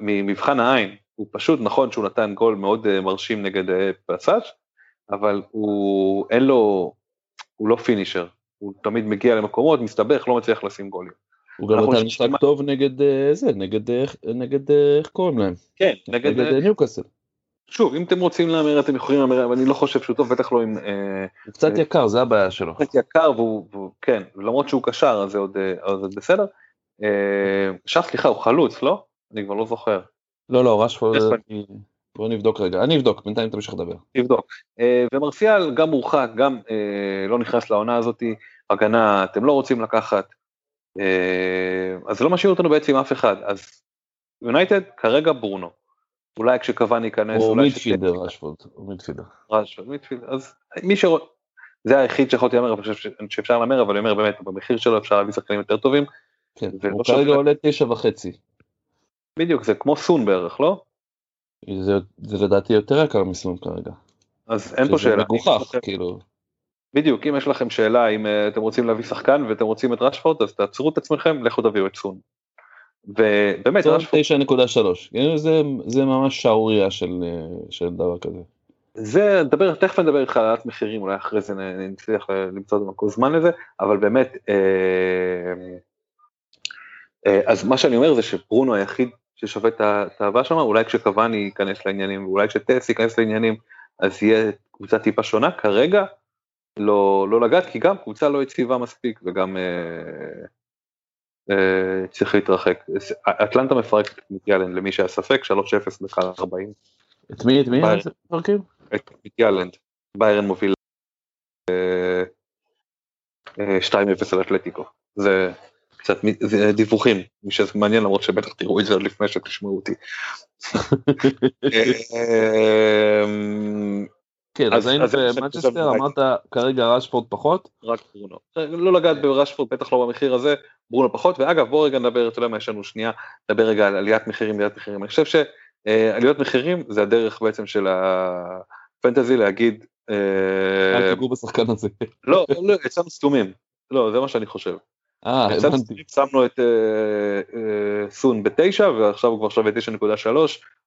ממבחן העין, הוא פשוט נכון שהוא נתן גול מאוד אה, מרשים נגד אה, פסאז', אבל הוא, אין לו, הוא לא פינישר, הוא תמיד מגיע למקומות, מסתבך, לא מצליח לשים גולים. הוא גם נתן משחק טוב נגד אה, זה, נגד, איך קוראים להם? כן, נגד ניוקאסל. שוב, אם אתם רוצים להמר, אתם יכולים להמר, אבל אני לא חושב שהוא טוב, בטח לא עם... אה, הוא קצת אה, יקר, זה הבעיה שלו. קצת יקר, והוא, כן, למרות שהוא קשר, אז זה עוד אה, בסדר. עכשיו, סליחה, הוא חלוץ, לא? אני כבר לא זוכר. לא, לא, רשפורד, בוא נבדוק רגע, אני אבדוק, בינתיים תמשיך לדבר. תבדוק. ומרסיאל גם מורחק, גם לא נכנס לעונה הזאת, הגנה אתם לא רוצים לקחת, אז זה לא משאיר אותנו בעצם אף אחד, אז יונייטד כרגע ברונו. אולי כשקאבאני ייכנס, או midfielder רשפורד, או midfielder. רשפורד, midfielder, אז מי ש... זה היחיד שיכולתי להמר, אני חושב שאפשר להמר, אבל אני אומר באמת, במחיר שלו אפשר להביא שחקנים יותר טובים. כן, הוא כרגע עולה תשע וחצי. בדיוק, זה כמו סון בערך, לא? זה, זה לדעתי יותר יקר מסון כרגע. אז אין פה שאלה. זה מגוחך, כאילו. בדיוק, אם יש לכם שאלה אם uh, אתם רוצים להביא שחקן ואתם רוצים את רשפורד, אז תעצרו את עצמכם, לכו תביאו את סון. ובאמת, זה 9.3, כאילו זה, זה ממש שערורייה של, של דבר כזה. זה, נדבר, תכף נדבר איתך על העלאת מחירים, אולי אחרי זה נצליח למצוא במקום זמן לזה, אבל באמת, אה, אה, אז מה שאני אומר זה שברונו היחיד ששווה את האהבה שם, אולי כשקוואני ייכנס לעניינים, ואולי כשטס ייכנס לעניינים, אז יהיה קבוצה טיפה שונה, כרגע לא, לא לגעת, כי גם קבוצה לא יציבה מספיק, וגם אה, אה, צריך להתרחק. אטלנטה מפרקת את מיטיאלן למי שהיה ספק, 3-0 בקהל 40. את מי, את מי? את את יאלנד. ביירן מוביל אה, אה, 2-0 על אתלטיקו. זה קצת זה דיווחים, מי שזה מעניין למרות שבטח תראו את זה עוד לפני שתשמעו אותי. אה, כן, אז- היינו במנצ'סטר, אמרת כרגע רשפורד פחות. רק ברונו. לא לגעת ברשפורד, בטח לא במחיר הזה, ברונו פחות, ואגב בוא רגע נדבר, אתה יודע מה יש לנו שנייה, נדבר רגע על עליית מחירים, עליית מחירים. אני חושב שעליות מחירים זה הדרך בעצם של הפנטזי להגיד, אה, אל תיגעו בשחקן הזה. לא, לא, יצאנו סתומים, לא, זה מה שאני חושב. אה, הבנתי. שמנו את אה, אה, סון בתשע, ועכשיו הוא כבר שווה 9.3,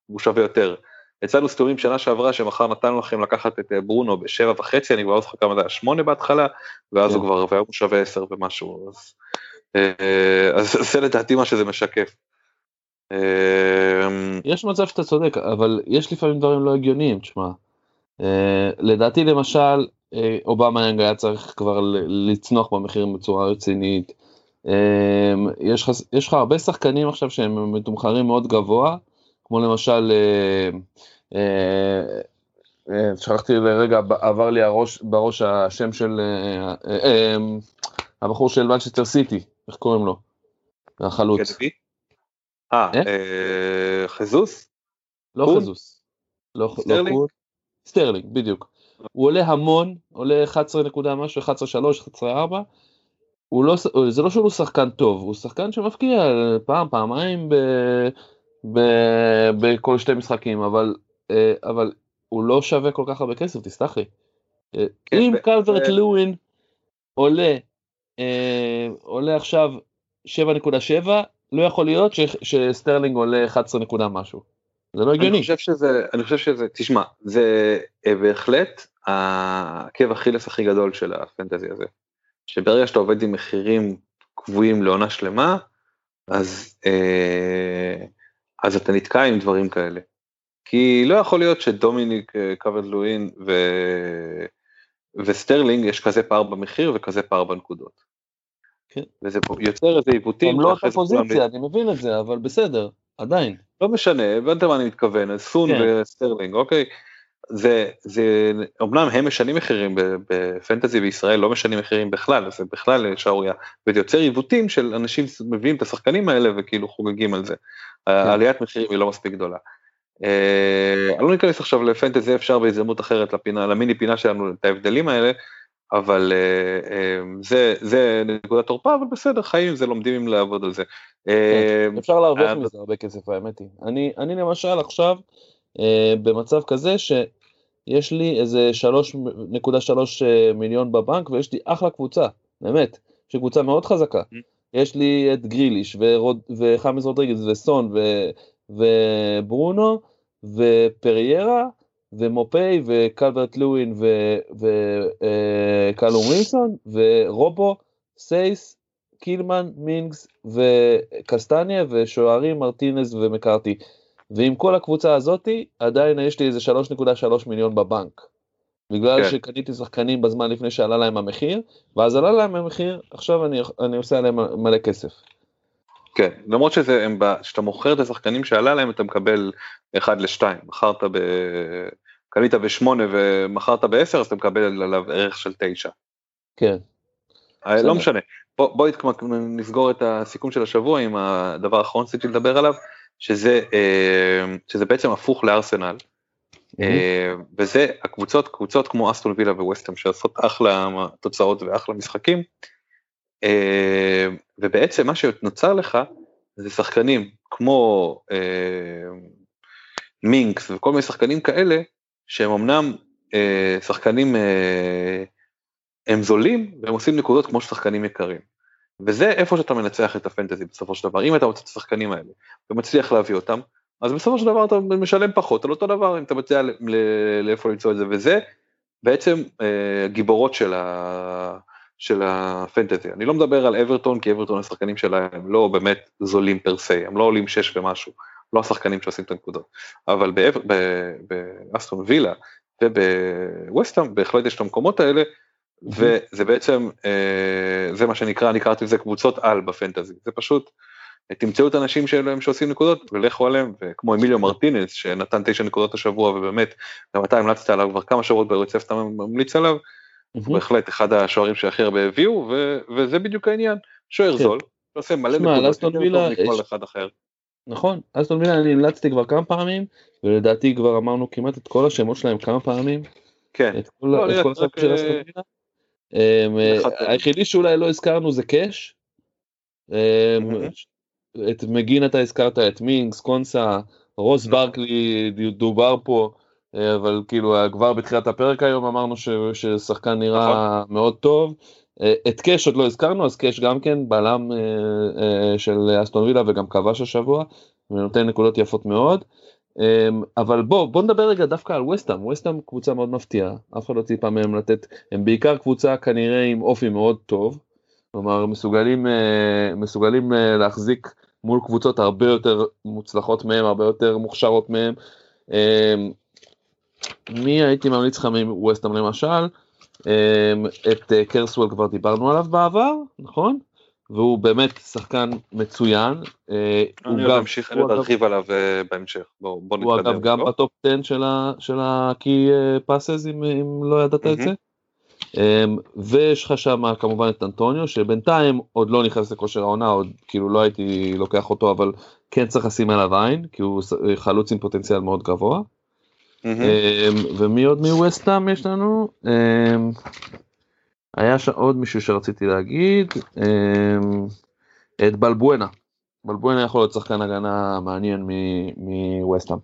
הוא שווה יותר. יצאנו סתומים שנה שעברה שמחר נתנו לכם לקחת את אה, ברונו בשבע וחצי, אני כבר לא זוכר כמה זה היה, שמונה בהתחלה, ואז כן. הוא כבר, והיום הוא שווה עשר ומשהו, אז, אה, אז זה לדעתי מה שזה משקף. אה, יש מצב שאתה צודק, אבל יש לפעמים דברים לא הגיוניים, תשמע. לדעתי למשל, אובמה היה צריך כבר לצנוח במחירים בצורה רצינית. יש לך הרבה שחקנים עכשיו שהם מתומחרים מאוד גבוה, כמו למשל, אה, אה, אה, שכחתי לרגע, עבר לי הראש, בראש השם של הבחור של מנצ'סטר סיטי, איך קוראים לו? החלוץ. KDB? אה, ג'זוס? לא? ג'זוס. לא, לא סטרלינג? קון. סטרלינג, בדיוק. הוא עולה המון, עולה 11 נקודה משהו, 11.3, 11.4. הוא לא, זה לא שהוא שחקן טוב, הוא שחקן שמבקיע פעם, פעמיים בכל שתי משחקים, אבל, אה, אבל הוא לא שווה כל כך הרבה כסף, תסלח לי. אה, כן, אם קלברט לואין עולה, אה, עולה עכשיו 7.7, לא יכול להיות ש, שסטרלינג עולה 11 נקודה משהו. זה לא הגיוני. אני חושב שזה, אני חושב שזה, תשמע, זה בהחלט העקב אכילס הכי גדול של הפנטזי הזה. שברגע שאתה עובד עם מחירים קבועים לעונה שלמה, אז, אה, אז אתה נתקע עם דברים כאלה. כי לא יכול להיות שדומיניק אה, קוורד לואין ו... וסטרלינג יש כזה פער במחיר וכזה פער בנקודות. כן. וזה יוצר איזה עיוותים. הם לא אותה פוזיציה, אני מבין את זה, אבל בסדר, עדיין. לא משנה, הבנתם מה אני מתכוון, סון כן. וסטרלינג, אוקיי? זה, זה, אמנם הם משנים מחירים בפנטזי בישראל, לא משנים מחירים בכלל, זה בכלל שערורייה, וזה יוצר עיוותים של אנשים מביאים את השחקנים האלה וכאילו חוגגים על זה. כן. העליית מחירים היא לא מספיק גדולה. אה, אני לא ניכנס עכשיו לפנטזי, אפשר בהזדמנות אחרת לפינה, למיני פינה שלנו, את ההבדלים האלה, אבל אה, אה, זה, זה נקודת תורפה, אבל בסדר, חיים עם זה, לומדים עם לעבוד על זה. אה, אפשר להרוויח מזה הרבה כסף, האמת היא. אני, למשל עכשיו במצב כזה שיש לי איזה 3.3 אה, מיליון בבנק ויש לי אחלה קבוצה, באמת, שהיא קבוצה מאוד חזקה. Mm. יש לי את גריליש ורוד, וחמאס רודריגז וסון ו, וברונו ופריירה ומופי וקלברט לואין וקלום ווילסון ורובו, סייס, קילמן, מינגס וקסטניה ושוערים מרטינז ומקארתי. ועם כל הקבוצה הזאתי עדיין יש לי איזה 3.3 מיליון בבנק. בגלל כן. שקניתי שחקנים בזמן לפני שעלה להם המחיר, ואז עלה להם המחיר, עכשיו אני, אני עושה עליהם מלא כסף. כן, למרות שזה, הם כשאתה מוכר את השחקנים שעלה להם אתה מקבל 1 ל-2, מכרת ב... קנית ב-8 ומכרת ב-10 אז אתה מקבל עליו ערך של 9. כן. אה. לא משנה, בוא, בוא נסגור את הסיכום של השבוע עם הדבר האחרון שרציתי לדבר עליו, שזה, אה, שזה בעצם הפוך לארסנל, אה, וזה הקבוצות, קבוצות כמו אסטון וילה וווסטהאם שעושות אחלה תוצאות ואחלה משחקים, אה, ובעצם מה שנוצר לך זה שחקנים כמו מינקס וכל מיני שחקנים כאלה, שהם אמנם שחקנים, הם זולים והם עושים נקודות כמו שחקנים יקרים. וזה איפה שאתה מנצח את הפנטזי בסופו של דבר, אם אתה רוצה את השחקנים האלה ומצליח להביא אותם, אז בסופו של דבר אתה משלם פחות על אותו דבר אם אתה ל- לאיפה למצוא את זה, וזה בעצם אה, גיבורות של, ה, של הפנטזי. אני לא מדבר על אברטון, כי אברטון השחקנים שלה הם לא באמת זולים פר סי, הם לא עולים 6 ומשהו, לא השחקנים שעושים את הנקודות, אבל באסטון וילה ובווסטהאם בהחלט יש את המקומות האלה, וזה בעצם, אה, זה מה שנקרא, אני קראתי לזה קבוצות על בפנטזי, זה פשוט תמצאו את האנשים שלהם שעושים נקודות ולכו עליהם, וכמו אמיליו מרטינס שנתן תשע נקודות השבוע ובאמת, גם אתה המלצת עליו כבר כמה שבועות ברצף אתה ממליץ עליו, הוא בהחלט אחד השוערים שהכי הרבה הביאו, וזה בדיוק העניין, שוער כן. זול, שעושה מלא נקודות, יותר טוב מכל אחד אחר. נכון, אסטון וילה אני המלצתי כבר כמה פעמים, ולדעתי כבר אמרנו כמעט את כל השמות שלהם כמה פעמים, כן, את כל לא, את כל השמות של אה, אסטון וילה. אמ, אה, היחידי שאולי לא הזכרנו זה קאש. אמ. את מגין אתה הזכרת, את מינגס, קונסה, רוס. ברקלי דובר פה, אה, אבל כאילו כבר בתחילת הפרק היום אמרנו ש- ששחקן נראה נכון. מאוד טוב. אה, את קאש עוד לא הזכרנו, אז קאש גם כן בלם אה, אה, של אסטון וילה וגם כבש השבוע, ונותן נקודות יפות מאוד. אמ, אבל בוא בוא נדבר רגע דווקא על וסטאם, וסטאם קבוצה מאוד מפתיעה, אף אחד לא ציפה מהם לתת, הם בעיקר קבוצה כנראה עם אופי מאוד טוב, כלומר מסוגלים אה, מסוגלים אה, להחזיק מול קבוצות הרבה יותר מוצלחות מהם, הרבה יותר מוכשרות מהם. אמ, מי הייתי ממליץ לך מווסטאם למשל? אמ, את אה, קרסוול כבר דיברנו עליו בעבר, נכון? והוא באמת שחקן מצוין. אה, אני עוד אמשיך להרחיב עליו אה, בהמשך, בואו בוא הוא נתקדם. אגב גם לא? בטופ 10 של ה-key passes אם, אם לא ידעת את. זה. Um, ויש לך שם כמובן את אנטוניו שבינתיים עוד לא נכנס לכושר העונה עוד כאילו לא הייתי לוקח אותו אבל כן צריך לשים עליו עין כי הוא חלוץ עם פוטנציאל מאוד גבוה. אמ, ומי עוד מווסטאם יש לנו? היה שם עוד מישהו שרציתי להגיד אמ, את בלבואנה. בלבואנה יכול להיות שחקן הגנה מעניין מ- מווסטאם.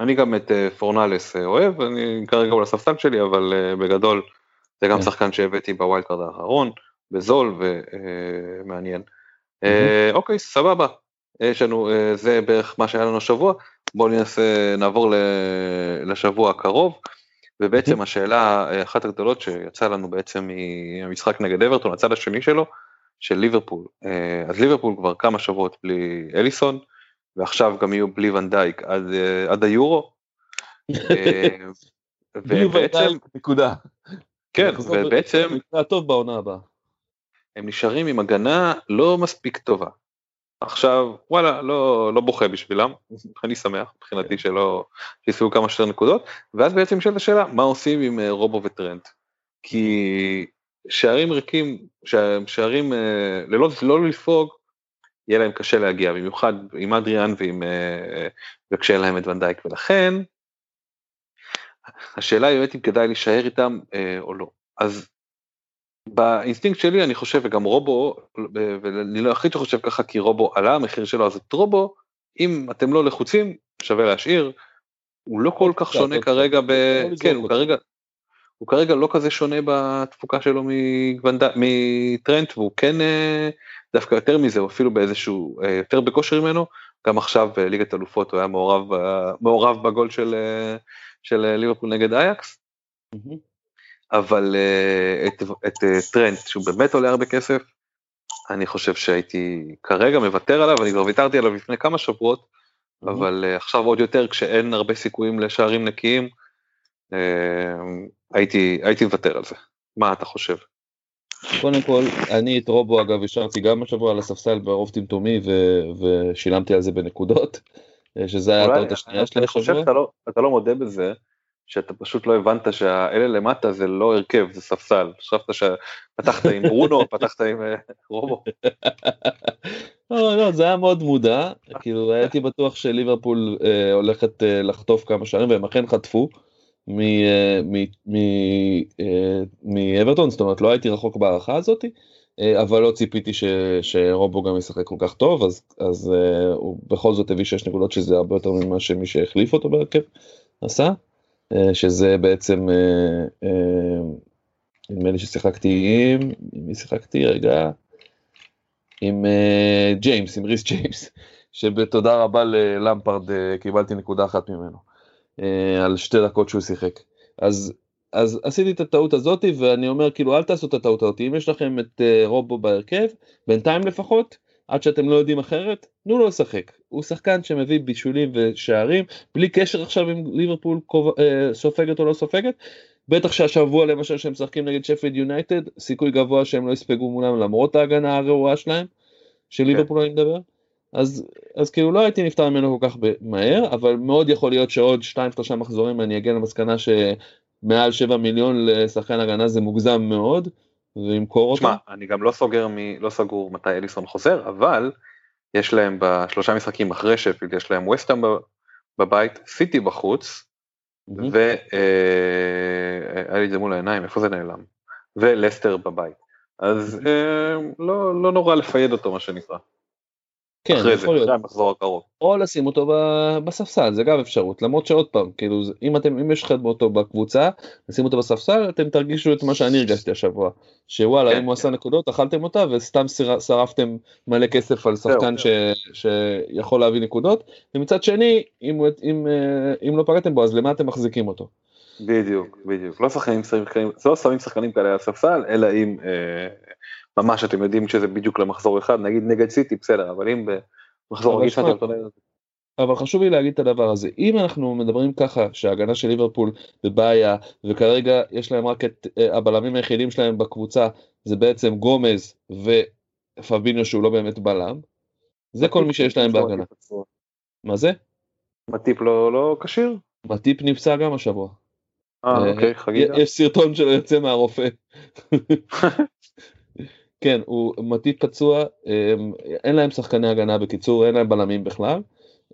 אני גם את אה, פורנלס אה, אוהב, אני כרגע הוא על הספסל שלי, אבל אה, בגדול זה גם כן. שחקן שהבאתי ב wild card האחרון, בזול ומעניין. אוקיי, סבבה. יש לנו, זה בערך מה שהיה לנו השבוע, בואו ננסה, נעבור לשבוע הקרוב, ובעצם השאלה, אה, אחת הגדולות שיצאה לנו בעצם מהמשחק נגד אברטון, הצד השני שלו, של ליברפול. אה, אז ליברפול כבר כמה שבועות בלי אליסון, ועכשיו גם יהיו בלי ונדייק עד, אה, עד היורו. ובעצם, נקודה. כן, ובעצם הטוב בעונה הבאה. הם נשארים עם הגנה לא מספיק טובה. עכשיו, וואלה, לא, לא בוכה בשבילם, אני שמח מבחינתי שלא, שיספגו כמה שיותר נקודות, ואז בעצם נשאלת השאלה, מה עושים עם אה, רובו וטרנט? כי שערים ריקים, שערים אה, ללא לא לספוג, יהיה להם קשה להגיע, במיוחד עם אדריאן ועם, אה, וכשאין להם את ואן דייק, ולכן, השאלה היא באמת אם כדאי להישאר איתם או לא. אז באינסטינקט שלי אני חושב וגם רובו ואני לא היחיד שחושב ככה כי רובו עלה המחיר שלו אז את רובו אם אתם לא לחוצים שווה להשאיר. הוא לא כל כך שונה כרגע ב... לא כן הוא. כרגע. הוא כרגע לא כזה שונה בתפוקה שלו מגוונד- מטרנט והוא כן אה, דווקא יותר מזה הוא אפילו באיזשהו אה, יותר בכושר ממנו גם עכשיו בליגת אלופות הוא היה מעורב מעורב בגול של אה, של אה, ליברפול נגד אייקס. אבל אה, את, את אה, טרנט שהוא באמת עולה הרבה כסף, אני חושב שהייתי כרגע מוותר עליו, אני כבר ויתרתי עליו לפני כמה שבועות, אבל אה, עכשיו עוד יותר כשאין הרבה סיכויים לשערים נקיים, הייתי, הייתי מוותר על זה. מה אתה חושב? קודם כל, אני את רובו אגב השארתי גם השבוע על הספסל ברוב טמטומי ו- ושילמתי על זה בנקודות, שזה היה הטעות השנייה שלי אני חושב השבוע. שאתה לא, אתה לא מודה בזה, שאתה פשוט לא הבנת שהאלה למטה זה לא הרכב, זה ספסל. חשבת שפתחת עם ברונו, פתחת עם אה, רובו. לא, לא, זה היה מאוד מודע, כאילו הייתי בטוח שליברפול אה, הולכת אה, לחטוף כמה שערים והם אכן חטפו אה, אה, מאברטון, זאת אומרת לא הייתי רחוק בהערכה הזאת, אה, אבל לא ציפיתי ש, שרובו גם ישחק כל כך טוב, אז, אז אה, הוא בכל זאת הביא 6 נקודות שזה הרבה יותר ממה שמי שהחליף אותו בהרכב עשה, אה, שזה בעצם, אה, אה, נדמה לי ששיחקתי עם, עם מי שיחקתי רגע? עם אה, ג'יימס, עם ריס ג'יימס, שבתודה רבה ללמפרד אה, קיבלתי נקודה אחת ממנו, אה, על שתי דקות שהוא שיחק. אז, אז עשיתי את הטעות הזאת ואני אומר כאילו אל תעשו את הטעות הזאת, אם יש לכם את אה, רובו בהרכב, בינתיים לפחות, עד שאתם לא יודעים אחרת, תנו לו לשחק. הוא שחקן שמביא בישולים ושערים, בלי קשר עכשיו אם ליברפול אה, סופגת או לא סופגת. בטח שהשבוע למשל שהם משחקים נגד שפילד יונייטד, סיכוי גבוה שהם לא יספגו מולם למרות ההגנה הרעועה שלהם, של ליברפול אני מדבר. אז, אז כאילו לא הייתי נפטר ממנו כל כך מהר, אבל מאוד יכול להיות שעוד 2-3 מחזורים אני אגיע למסקנה שמעל 7 מיליון לשחקן הגנה זה מוגזם מאוד, וימכור אותו. תשמע, אני גם לא סוגר, מ... לא סגור מתי אליסון חוזר, אבל יש להם בשלושה משחקים אחרי שפילד, יש להם וסטאם בבית, סיטי בחוץ, והיה לי את זה מול העיניים, איפה זה נעלם? ולסטר בבית. אז אה, לא, לא נורא לפייד אותו מה שנקרא. כן, אחרי זה, המחזור הקרוב. או לשים אותו בספסל, זה גם אפשרות, למרות שעוד פעם, כאילו, אם אתם, אם יש לכם אותו בקבוצה, לשים אותו בספסל, אתם תרגישו את מה שאני הרגשתי השבוע, שוואלה, כן, אם הוא עשה נקודות, אכלתם אותה, וסתם שרפתם מלא כסף על שחקן ש, שיכול להביא נקודות, ומצד שני, אם, אם, אה, אם לא פגעתם בו, אז למה אתם מחזיקים אותו? בדיוק, בדיוק. לא שחקנים, שחקנים, לא שמים שחקנים כאלה על הספסל, אלא אם אה, ממש אתם יודעים שזה בדיוק למחזור אחד, נגיד נגד סיטי, בסדר, אבל אם במחזור רגיל שאתם אבל חשוב לי להגיד את הדבר הזה, אם אנחנו מדברים ככה שההגנה של ליברפול בבעיה וכרגע יש להם רק את אה, הבלמים היחידים שלהם בקבוצה זה בעצם גומז ופביניו שהוא לא באמת בלם, זה כל מי שיש להם בהגנה. מה זה? מטיפ לא לא כשיר? מטיפ נפצע גם השבוע. אה, אה, אוקיי, חגיגה. יש סרטון שלו יוצא מהרופא. כן, הוא מטיפ פצוע, אמ, אין להם שחקני הגנה בקיצור, אין להם בלמים בכלל,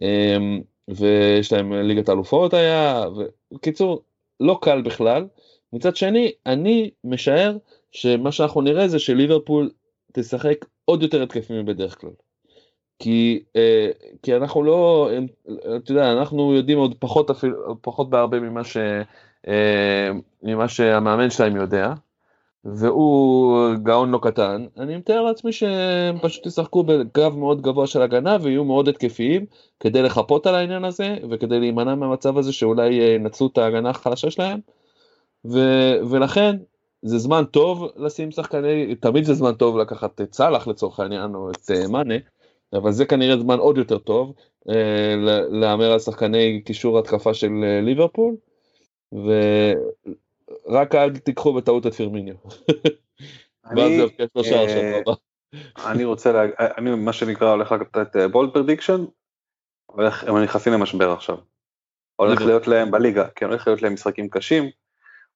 אמ, ויש להם ליגת אלופות היה, בקיצור, לא קל בכלל. מצד שני, אני משער שמה שאנחנו נראה זה שליברפול תשחק עוד יותר התקפי מבדרך כלל. כי, אה, כי אנחנו לא, אתה יודע, אנחנו יודעים עוד פחות אפילו, פחות בהרבה ממה, ש, אה, ממה שהמאמן שלהם יודע, והוא גאון לא קטן, אני מתאר לעצמי שהם פשוט ישחקו בגב מאוד גבוה של הגנה ויהיו מאוד התקפיים כדי לחפות על העניין הזה וכדי להימנע מהמצב הזה שאולי אה, ינצלו את ההגנה החלשה שלהם, ו, ולכן זה זמן טוב לשים שחקני, תמיד זה זמן טוב לקחת את סאלח לצורך העניין או את אה, מאנה, אבל זה כנראה זמן עוד יותר טוב אה, להמר על שחקני קישור התקפה של אה, ליברפול, ורק אל תיקחו בטעות את פירמינו. ואז אני, זה יבקיע שלושה אה. אני רוצה, לה, אני מה שנקרא הולך לתת bold prediction, הולך, הם נכנסים למשבר עכשיו. הולך. להיות להם בליגה, כן, הולך להיות להם משחקים קשים,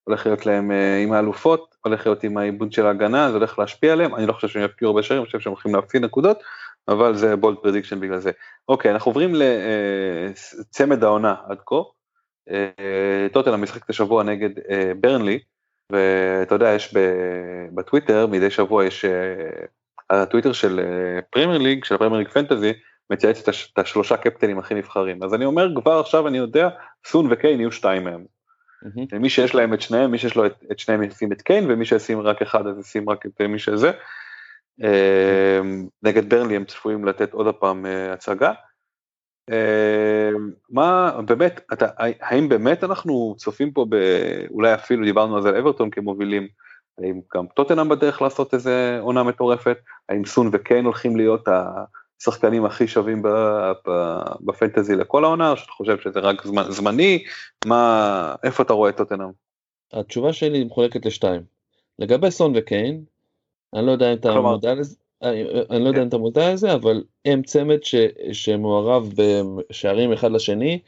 הולך להיות להם אה, עם האלופות, הולך להיות עם האיבוד של ההגנה, זה הולך להשפיע עליהם, אני לא חושב שהם יבקיעו הרבה שערים, אני חושב שהם הולכים להפסיד נקודות, אבל זה bold prediction בגלל זה. אוקיי, אנחנו עוברים לצמד העונה עד כה. אה, טוטנהאם משחקת השבוע נגד אה, ברנלי, ואתה יודע, יש בטוויטר, מדי שבוע יש, אה, הטוויטר של פרמייר ליג, של הפרמייר ליג פנטזי, מצייץ את הש- את השלושה קפטנים הכי נבחרים. אז אני אומר כבר עכשיו, אני יודע, סון וקיין יהיו שתיים מהם. מהמם. מי שיש להם את שניהם, מי שיש לו את, את שניהם ישים את קיין, ומי שישים רק אחד אז ישים רק את מי שזה. אה, נגד ברנלי הם צפויים לתת עוד הפעם הצגה. אה, מה באמת, אתה, האם באמת אנחנו צופים פה, אולי אפילו דיברנו על זה על אברטון כמובילים, האם גם טוטנאם בדרך לעשות איזה עונה מטורפת, האם סון וקיין הולכים להיות השחקנים הכי שווים בפנטזי לכל העונה, או שאתה חושב שזה רק זמנ, זמני, מה, איפה אתה רואה את טוטנאם? התשובה שלי מחולקת לשתיים. לגבי סון וקיין, אני לא יודע אם אתה מודע לזה, אני אני לא יודע אם אתה מודע לזה, אבל הם צמד ש, שמעורב בשערים אחד לשני,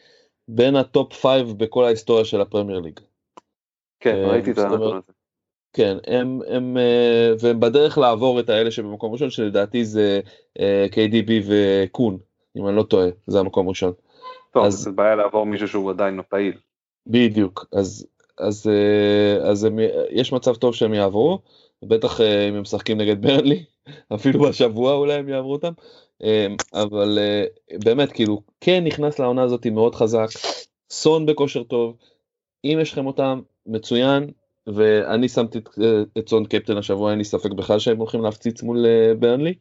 בין ה top five בכל ההיסטוריה של הפרמייר ליג. כן, אה, ראיתי את הנתון הזה. כן, הם, הם, אה, והם בדרך לעבור את האלה שבמקום ראשון, שלדעתי זה אה, KDB וקון, אם אני לא טועה, זה המקום ראשון. טוב, אז- זה בעיה לעבור מישהו שהוא עדיין לא פעיל. בדיוק, אז, אז, אה, אז הם, יש מצב טוב שהם יעברו, בטח אם הם משחקים נגד ברנלי, אפילו בשבוע אולי הם יעברו אותם, אה, אבל אה, באמת כאילו כן נכנס לעונה הזאת מאוד חזק, סון בכושר טוב, אם יש לכם אותם מצוין, ואני שמתי את, אה, סון קפטן השבוע, אין לי ספק בכלל שהם הולכים להפציץ מול אה, ברנלי,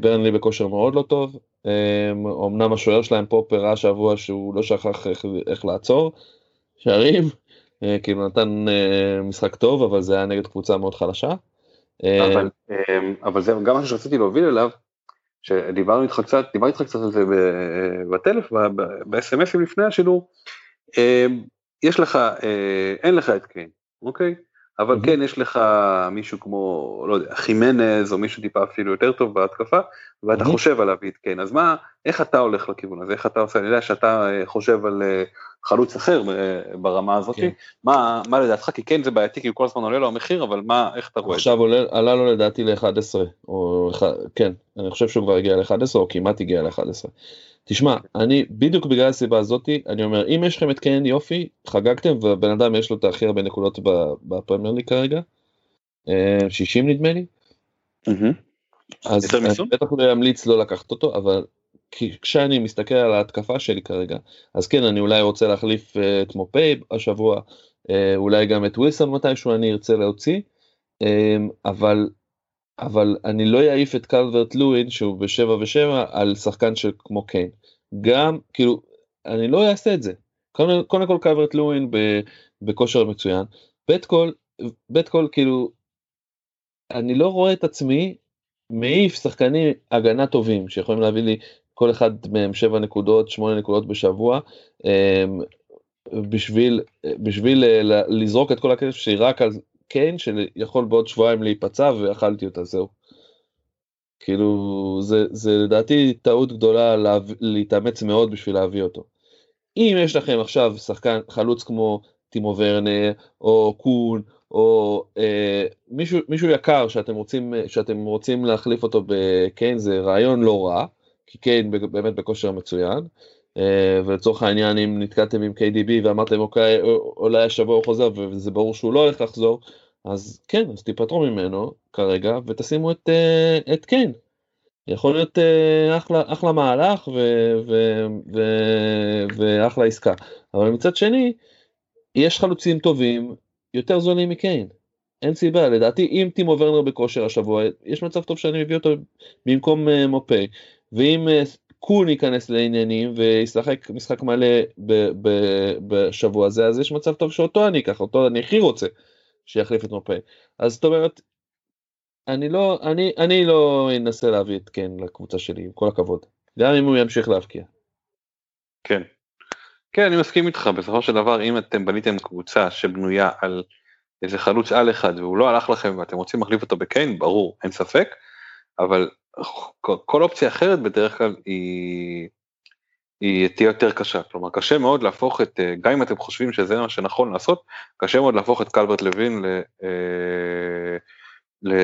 ברנלי בכושר מאוד לא טוב, אה, אמנם השוער שלהם פה הראה השבוע שהוא לא שכח איך, איך לעצור, שערים, כאילו נתן משחק טוב, אבל זה היה נגד קבוצה מאוד חלשה. אה, אבל, אמ, אבל זה גם משהו שרציתי להוביל אליו, שדיברנו איתך קצת, דיברתי איתך קצת על זה ב- בטלפ, ב-SMSים לפני השידור, אמ, יש לך, אה, אין לך את קיין, אוקיי? אבל Mhm. כן יש לך מישהו כמו, לא יודע, חימנז או מישהו טיפה אפילו יותר טוב בהתקפה, ואתה Mhm. חושב על להביא את קיין, אז מה, איך אתה הולך לכיוון הזה, איך אתה עושה, אני יודע שאתה אה, חושב על אה, חלוץ אחר אה, ברמה הזאת, כן. מה, מה לדעתך, כי קיין זה בעייתי, כי הוא כל הזמן עולה לו המחיר, אבל מה, איך אתה רואה את זה? עכשיו עולה, עלה לו לדעתי ל-11, או כן, אני חושב שהוא כבר הגיע ל-11, או כמעט הגיע ל-11. תשמע, אני, בדיוק בגלל הסיבה הזאתי, אני אומר, אם יש לכם את קיין יופי, חגגתם, והבן אדם יש לו את הכי הרבה נקודות בפרמייר ליג כרגע, אה, 60 נדמה לי, מהמם. אז אני? בטח לא אמליץ לא לקחת אותו, אבל כשאני מסתכל על ההתקפה שלי כרגע, אז כן, אני אולי רוצה להחליף אה, את מופי השבוע, אה, אולי גם את ווילסון מתישהו אני ארצה להוציא, אה, אבל, אבל אני לא אעיף את קלברט לואין שהוא בשבע ושבע על שחקן כמו קיין. גם, כאילו, אני לא אעשה את זה. קודם, כל קלברט לואין בכושר מצוין, בית כל, בית כל כאילו, אני לא רואה את עצמי מעיף שחקנים הגנה טובים שיכולים להביא לי כל אחד מהם 7 נקודות 8 נקודות בשבוע אמ, בשביל בשביל אה, לזרוק את כל הכסף שלי רק על קיין שיכול בעוד שבועיים להיפצע ואכלתי אותה זהו. כאילו זה זה לדעתי טעות גדולה להב- להתאמץ מאוד בשביל להביא אותו. אם יש לכם עכשיו שחקן חלוץ כמו טימו ורנר או קון או אה, מישהו מישהו יקר שאתם רוצים שאתם רוצים להחליף אותו בקיין זה רעיון לא רע כי קיין באמת בכושר מצוין אה, ולצורך העניין אם נתקעתם עם KDB ואמרתם אוקיי אולי השבוע הוא חוזר וזה ברור שהוא לא הולך לחזור אז כן אז תיפטרו ממנו כרגע ותשימו את אה, את קיין. יכול להיות אה, אחלה אחלה מהלך ו, ו, ו, ואחלה עסקה אבל מצד שני יש חלוצים טובים יותר זולים מקיין. אין סיבה לדעתי אם טימו ורנר בכושר השבוע יש מצב טוב שאני מביא אותו במקום אה, מופי ואם אה, קון ייכנס לעניינים וישחק משחק מלא ב- ב- בשבוע הזה אז יש מצב טוב שאותו אני אקח אותו אני הכי רוצה שיחליף את מופי אז זאת אומרת אני לא אני אני לא אנסה להביא את קן לקבוצה שלי עם כל הכבוד גם אם הוא ימשיך להבקיע. כן. כן, אני מסכים איתך, בסופו של דבר, אם אתם בניתם קבוצה שבנויה על איזה חלוץ על אחד והוא לא הלך לכם ואתם רוצים להחליף אותו בקיין, ברור, אין ספק, אבל כל, כל אופציה אחרת בדרך כלל היא, היא תהיה יותר קשה, כלומר קשה מאוד להפוך את, אה, גם אם אתם חושבים שזה מה שנכון לעשות, קשה מאוד להפוך את קלברט לוין ל, אה, ל,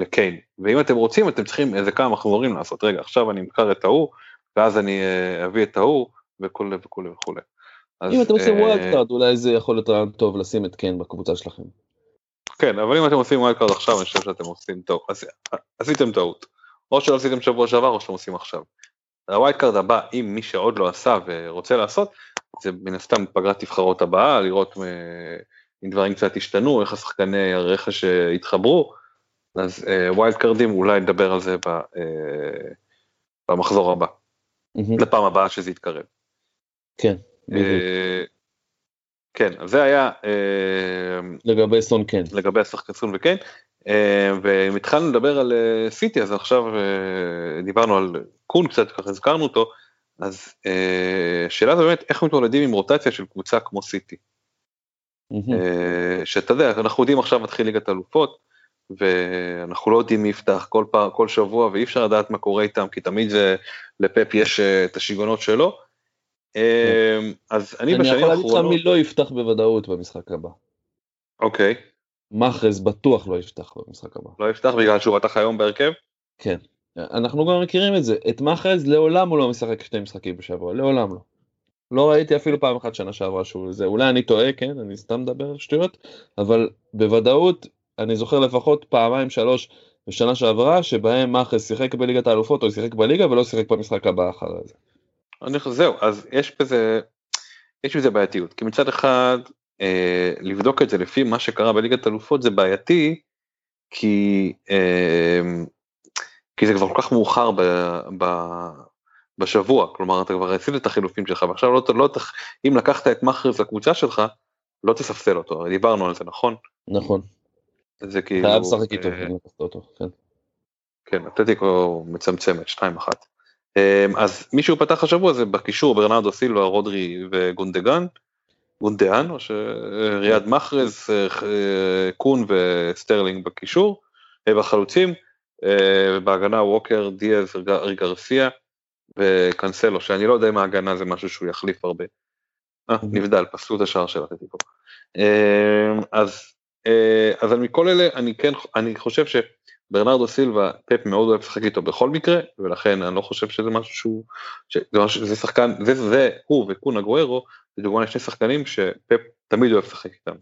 לקיין, ואם אתם רוצים אתם צריכים איזה כמה מחזורים לעשות, רגע עכשיו אני אמכור את ההוא, ואז אני אה, אביא את ההוא, וכולי וכולי וכולי. אז, אם אתם עושים אה, wild card אולי זה יכול להיות רעיון טוב לשים את קיין בקבוצה שלכם. כן, אבל אם אתם עושים wild card עכשיו, אני חושב שאתם עושים עש- עשיתם טעות. או שלא עשיתם שבוע שעבר, או שאתם עושים עכשיו. ה wild card הבא, אם מי שעוד לא עשה ורוצה לעשות, זה מן הסתם פגרת נבחרות הבאה, לראות אה, אם דברים קצת השתנו, איך השחקני הרכש אה, התחברו, אז wild card ים, אולי נדבר על זה ב, אה, במחזור הבא, מהמם. לפעם הבאה שזה יתקרב. כן. בדיוק. אה, כן, זה היה אה, לגבי סון כן. לגבי השחקצון וכן, אה, ואם התחלנו לדבר על אה, סיטי, אז עכשיו אה, דיברנו על קון קצת, ככה הזכרנו אותו, אז אה, השאלה זה באמת איך מתמודדים עם רוטציה של קבוצה כמו סיטי. אה, שאתה יודע, אנחנו יודעים עכשיו מתחיל ליגת אלופות, ואנחנו לא יודעים מי יפתח כל פעם, כל שבוע, ואי אפשר לדעת מה קורה איתם, כי תמיד זה, לפפ יש אה, את השיגעונות שלו. אה, אז אני אני בשנים יכול להגיד לך האחרונות, מי לא יפתח בוודאות במשחק הבא. אוקיי, מאחרז בטוח לא יפתח במשחק הבא. לא יפתח בגלל שהוא פתח היום בהרכב? כן. אנחנו גם מכירים את זה. את מאחרז לעולם הוא לא משחק שני משחקים בשבוע. לעולם לא. לא ראיתי אפילו פעם אחת שנה שעברה שהוא זה. אולי אני טועה, כן? אני סתם מדבר שטויות. אבל בוודאות אני זוכר לפחות פעמיים שלוש בשנה שעברה שבהם מאחרז שיחק בליגת האלופות או שיחק בליגה ולא שיחק במשחק הבא אחרי זה. אני חושב, זהו, אז יש בזה, יש בזה בעייתיות, כי מצד אחד, אה, לבדוק את זה לפי מה שקרה בליגת אלופות זה בעייתי, כי, אה, כי זה כבר כל כך מאוחר ב, ב, בשבוע, כלומר אתה כבר עשית את החילופים שלך, ועכשיו לא, לא, אם לקחת את מאחרז לקבוצה שלך, לא תספסל אותו, דיברנו על זה, נכון? נכון. זה כאילו, חייב לשחק איתו. אה, כן. כן, אתלטיקו מצמצמת, 2-1. אמ, אז מי שהוא פתח השבוע זה בקישור ברנרדו סילבה, רודרי וגונדוגן. גונדואן, או ריאד מחרז, קון וסטרלינג בקישור, בחלוצים, בהגנה ווקר, דיאז, גרסיה וקנסלו, שאני לא יודע אם ההגנה זה משהו שהוא יחליף הרבה. אה, נבדל, פסלו את השער של אתלטיקו. אז, אז מכל אלה, אני כן, אני חושב שברנרדו סילבה, פפ מאוד אוהב לשחק איתו בכל מקרה, ולכן אני לא חושב שזה משהו שהוא, שזה, משהו, זה שחקן, זה, זה הוא וקונה גוארו, זה דוגמה לשני שחקנים שפפ תמיד אוהב לשחק איתם,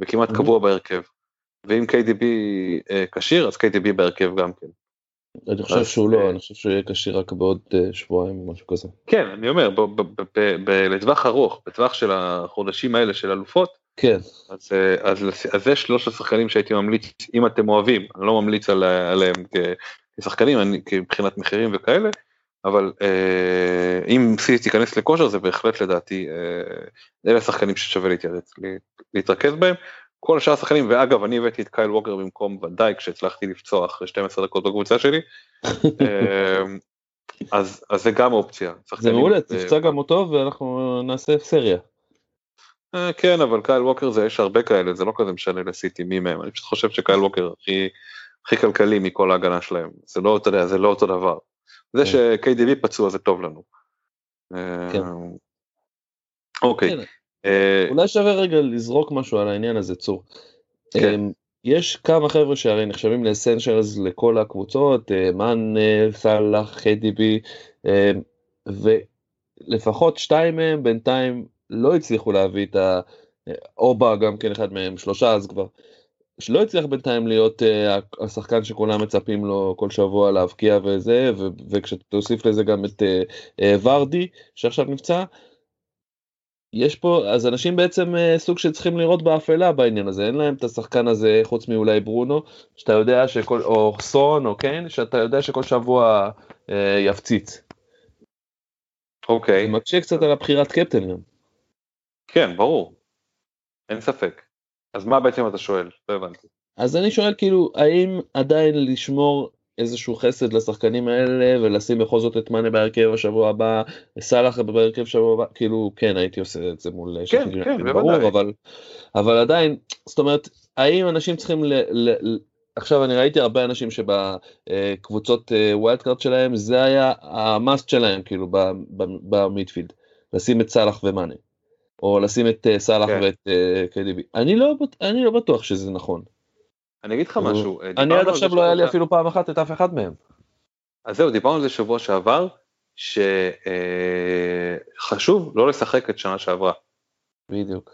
וכמעט קבוע בהרכב. ואם KDB כשיר, אז KDB בהרכב גם כן. אני חושב שהוא לא, אני חושב שהוא יהיה כשיר רק בעוד שבועיים או משהו כזה. כן, אני אומר, לטווח ארוך, בטווח של החודשים האלה של אלופות, כן. אז זה שלוש השחקנים שהייתי ממליץ, אם אתם אוהבים, אני לא ממליץ עליהם כשחקנים, מבחינת מחירים וכאלה, אבל אם סיטי תיכנס לכושר זה בהחלט לדעתי, אלה השחקנים ששווה להתרכז בהם. כל השאר השחקנים, ואגב, אני הבאתי את קייל ווקר במקום ודאי כשהצלחתי לפצוע אחרי 12 דקות בקבוצה שלי. אמ, אז, אז זה גם אופציה. זה מעולה, תפצע גם אותו ואנחנו נעשה סריה. אה, כן, אבל קייל ווקר זה, יש הרבה כאלה, זה לא כזה משנה לסיטי מי מהם, אני פשוט חושב שקייל ווקר הכי, הכי כלכלי מכל ההגנה שלהם, זה לא, אתה יודע, זה לא אותו דבר. זה כן. ש-KDB פצוע זה טוב לנו. כן. אמ, אוקיי. כן. אה, אולי שווה רגע לזרוק משהו על העניין הזה צור. כן. אמ, יש כמה חבר'ה שהרי נחשבים לאסנשיילס לכל הקבוצות, אה, מאן, סאלח, KDB, אמ, ולפחות שתיים מהם בינתיים לא הצליחו להביא את ה... אובה גם כן אחד מהם, שלושה אז כבר. שלא הצליח בינתיים להיות uh, השחקן שכולם מצפים לו כל שבוע להבקיע וזה, וכשתוסיף לזה גם את uh, uh, ורדי שעכשיו נפצע, יש פה אז אנשים בעצם אה, סוג שצריכים לראות באפלה בעניין הזה אין להם את השחקן הזה חוץ מאולי ברונו שאתה יודע שכל או סון או כן שאתה יודע שכל שבוע אה, יפציץ. אוקיי. זה מקשה קצת על הבחירת קפטן גם. כן ברור. אין ספק. אז מה בעצם אתה שואל? לא הבנתי. אז אני שואל כאילו האם עדיין לשמור איזשהו חסד לשחקנים האלה ולשים בכל זאת את מאנה בהרכב השבוע הבא, סאלח בהרכב שבוע הבא, כאילו כן הייתי עושה את זה מול כן, כן, ברור, אבל, אבל עדיין, זאת אומרת, האם אנשים צריכים ל... ל עכשיו אני ראיתי הרבה אנשים שבקבוצות wild card שלהם זה היה ה must שלהם כאילו ב midfield, לשים את סאלח ומאנה, או לשים את סאלח כן. ואת KDB, אני לא, אני לא בטוח שזה נכון. אני אגיד לך משהו. אה, אני עד עכשיו לא היה לי אפילו פעם אחת את אף אחד מהם. אז זהו, דיברנו על זה שבוע שעבר, שחשוב אה, לא לשחק את שנה שעברה. בדיוק.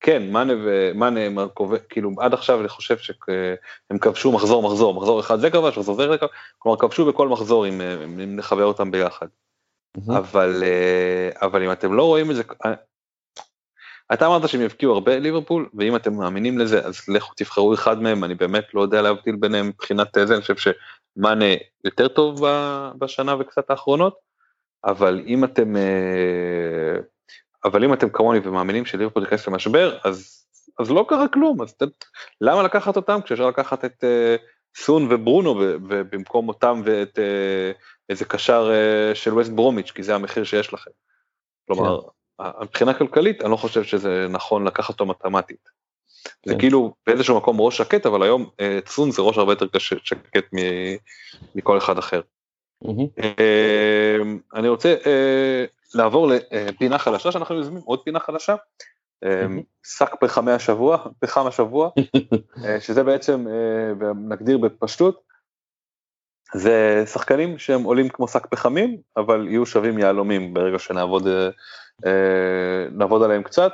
כן, מאנה ומאנה, כאילו עד עכשיו אני חושב שהם כבשו מחזור מחזור, מחזור אחד זה כבש, מחזור זה כבש, כלומר כבשו בכל מחזור אם, אם נחבר אותם ביחד. אבל, אה, אבל אם אתם לא רואים את זה, אתה אמרת שהם יבקיעו הרבה ליברפול, ואם אתם מאמינים לזה, אז לכו תבחרו אחד מהם, אני באמת לא יודע להבדיל ביניהם מבחינת זה, אני חושב שמאנה יותר טוב בשנה וקצת האחרונות, אבל אם אתם, אה, אבל אם אתם כמוני ומאמינים שליברפול ייכנס למשבר, אז, אז לא קרה כלום, אז למה לקחת אותם כשאפשר לקחת את אה, סון וברונו ובמקום אותם ואת אה, איזה קשר של ווסט ברומיץ', כי זה המחיר שיש לכם. כלומר, כן. מבחינה כלכלית אני לא חושב שזה נכון לקחת אותו מתמטית. זה כן. כאילו באיזשהו מקום ראש שקט אבל היום אה, צון זה ראש הרבה יותר שקט מכל אחד אחר. אה, אני רוצה אה, לעבור לפינה חדשה שאנחנו יוזמים עוד פינה חדשה. שק פחמי השבוע פחם השבוע שזה בעצם נגדיר בפשטות זה שחקנים שהם עולים כמו שק פחמים אבל יהיו שווים יהלומים ברגע שנעבוד אה, נעבוד עליהם קצת.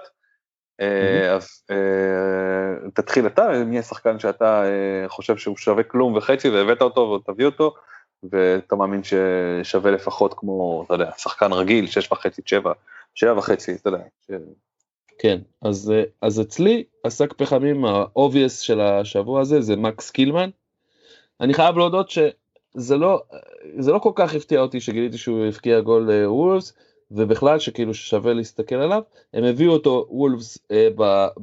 אה, אז אה, תתחיל אתה, מי השחקן שאתה חושב שהוא שווה כלום וחצי והבאת אותו ותביא אותו, ואתה מאמין ששווה לפחות כמו, אתה יודע, שחקן רגיל, שש וחצי, שבע, שבע וחצי, אתה יודע. כן, אז, אז אצלי השק פחמים ה obvious של השבוע הזה זה מקס קילמן. אני חייב להודות שזה לא, זה לא כל כך הפתיע אותי שגיליתי שהוא הבקיע גול וולבס, ובכלל שכאילו שווה להסתכל עליו הם הביאו אותו וולפס אה,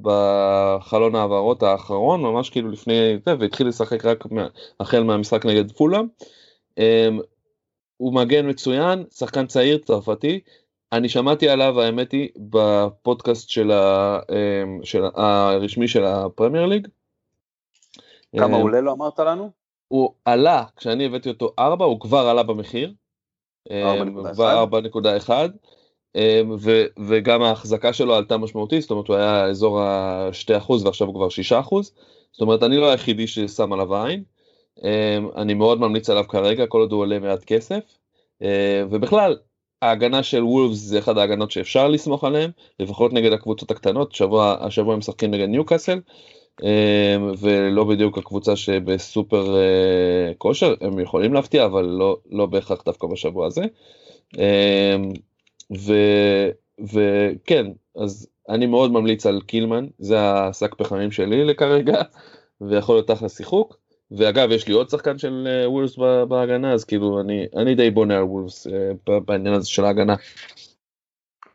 בחלון העברות האחרון ממש כאילו לפני זה והתחיל לשחק רק מה, החל מהמשחק נגד פולאם. אה, הוא מגן מצוין שחקן צעיר צרפתי אני שמעתי עליו האמת היא בפודקאסט של, ה, אמ, של הרשמי של הפרמייר ליג. כמה אמ, עולה לו אמרת לנו? הוא עלה, כשאני הבאתי אותו 4, הוא כבר עלה במחיר. 4.1. 4.1. אמ, ו, וגם ההחזקה שלו עלתה משמעותית, זאת אומרת הוא היה אזור ה-2% ועכשיו הוא כבר 6%. זאת אומרת אני לא היחידי ששם עליו עין. אמ, אני מאוד ממליץ עליו כרגע, כל עוד הוא עולה מעט כסף. אמ, ובכלל, ההגנה של וולפס זה אחד ההגנות שאפשר לסמוך עליהן, לפחות נגד הקבוצות הקטנות, שבוע, השבוע הם משחקים נגד ניוקאסל, ולא בדיוק הקבוצה שבסופר אה, כושר, הם יכולים להפתיע, אבל לא, לא בהכרח דווקא בשבוע הזה. וכן, אז אני מאוד ממליץ על קילמן, זה השק פחמים שלי לכרגע, ויכול להיות אחלה שיחוק. ואגב, יש לי עוד שחקן של אה, וולפס בהגנה, אז כאילו אני, אני די בונה על וולפס אה, בעניין הזה של ההגנה.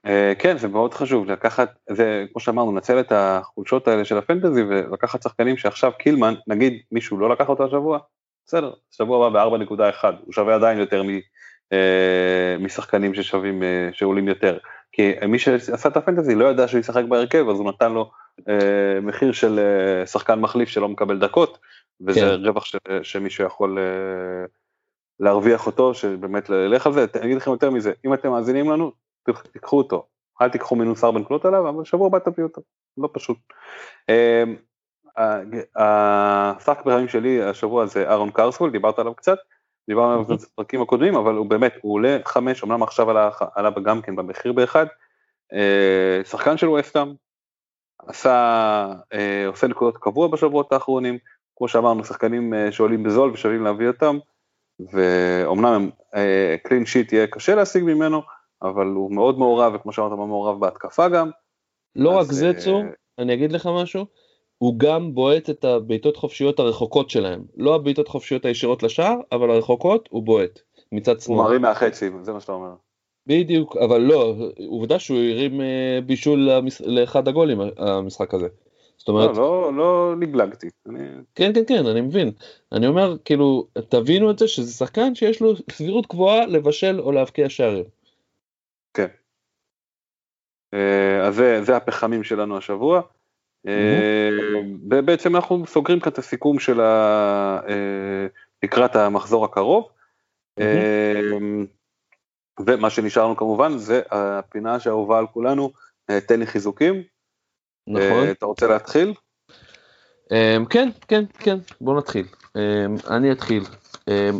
אה, כן, זה מאוד חשוב לקחת, זה כמו שאמרנו, לנצל את החולשות האלה של הפנטזי ולקחת שחקנים שעכשיו קילמן, נגיד מישהו לא לקח אותו השבוע, בסדר, שבוע הבא ב-4.1, הוא שווה עדיין יותר מ... משחקנים ששווים, שעולים יותר. כי מי שעשה את הפנטזי לא ידע שהוא ישחק בהרכב, אז הוא נתן לו אה, מחיר של אה, שחקן מחליף שלא מקבל דקות, וזה כן. רווח ש, שמישהו יכול אה, להרוויח אותו, שבאמת ללך על זה. אני אגיד לכם יותר מזה, אם אתם מאזינים לנו, תיקחו אותו. אל תיקחו מינוס ארבע נקודות עליו, אבל שבוע הבא תביאו אותו, לא פשוט. אה, השחק ברמים שלי השבוע זה אהרון קרספול, דיברת עליו קצת, דיברנו עליו בפרקים הקודמים, אבל הוא באמת, הוא עולה חמש, אמנם עכשיו עלה, עלה גם כן במחיר באחד, אה, שחקן של ווסטאם, עשה, אה, עושה נקודות קבוע בשבועות האחרונים, כמו שאמרנו, שחקנים אה, שעולים בזול ושווים להביא אותם, ואומנם קלין שיט יהיה קשה להשיג ממנו, אבל הוא מאוד מעורב, וכמו שאמרת, מאוד מעורב בהתקפה גם. לא רק זה צור, אני אגיד לך משהו, הוא גם בועט את הבעיטות חופשיות הרחוקות שלהם. לא הבעיטות חופשיות הישירות לשער, אבל הרחוקות הוא בועט. מצד שמאל. הוא מרים מהחצי, זה מה שאתה אומר. בדיוק, אבל לא, עובדה שהוא הרים אה, בישול לאחד הגולים המשחק הזה. זאת אומרת... לא, לא, לא נגלגתי. אני... כן, כן, כן, אני מבין. אני אומר, כאילו, תבינו את זה שזה שחקן שיש לו סבירות גבוהה לבשל או להבקיע שערים. אה, אז זה, זה הפחמים שלנו השבוע. אה, ובעצם אנחנו סוגרים כאן את הסיכום של ה... אה, לקראת המחזור הקרוב. אה, ומה שנשארנו כמובן זה הפינה שאהובה על כולנו, תן לי חיזוקים. נכון. אתה רוצה להתחיל? כן, כן, כן, בוא נתחיל. אני אתחיל.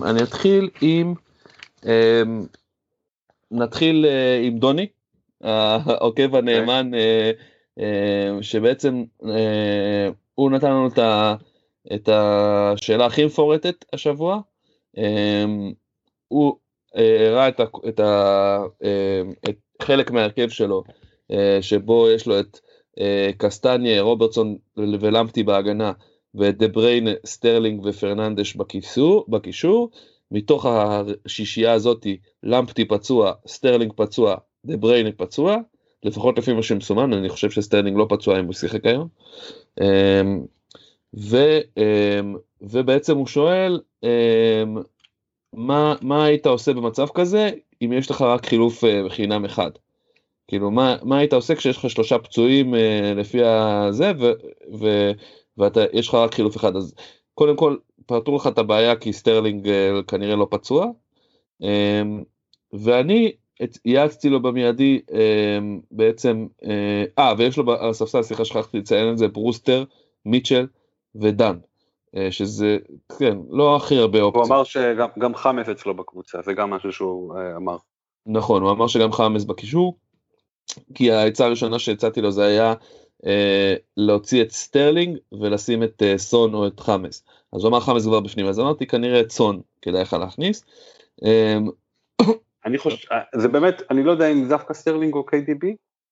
אני אתחיל עם, נתחיל עם דוני, העוקב הנאמן אה, שבעצם אה, הוא נתן לנו את השאלה הכי מפורטת השבוע. אה, הוא הראה את, את, את חלק מההרכב שלו, שבו יש לו את קסטניה, רוברטסון ולמפטי בהגנה, ואת דה בריין, סטרלינג ופרננדש בקישור. מתוך השישייה הזאתי, למפטי פצוע, סטרלינג פצוע, דה בריין פצוע, לפחות לפי מה שמסומן, אני חושב שסטרלינג לא פצוע אם הוא שיחק היום. אמ, ו, אמ, ובעצם הוא שואל, אמ, מה, מה היית עושה במצב כזה אם יש לך רק חילוף אה, חינם אחד? כאילו מה, מה היית עושה כשיש לך שלושה פצועים אה, לפי הזה ויש לך רק חילוף אחד אז קודם כל פתרו לך את הבעיה כי סטרלינג אה, כנראה לא פצוע ואני יעצתי לו במיידי אמ, בעצם, אה, אה ויש לו על הספסל, סליחה שכחתי לציין את זה, ברוסטר, מיטשל ודן, אה, שזה, כן, לא הכי הרבה אופציות. הוא אמר שגם חאמס אצלו בקבוצה, זה גם משהו שהוא אה, אמר. נכון, הוא אמר שגם חאמס בקישור, כי העצה הראשונה שהצעתי לו זה היה אה, להוציא את סטרלינג ולשים את אה, סון או את חאמס. אז הוא אמר חאמס כבר בפנים, אז אמרתי כנראה את סון כדאי לך להכניס. אה, אני חושב, אה, זה באמת, אני לא יודע אם דווקא סטרלינג או KDB,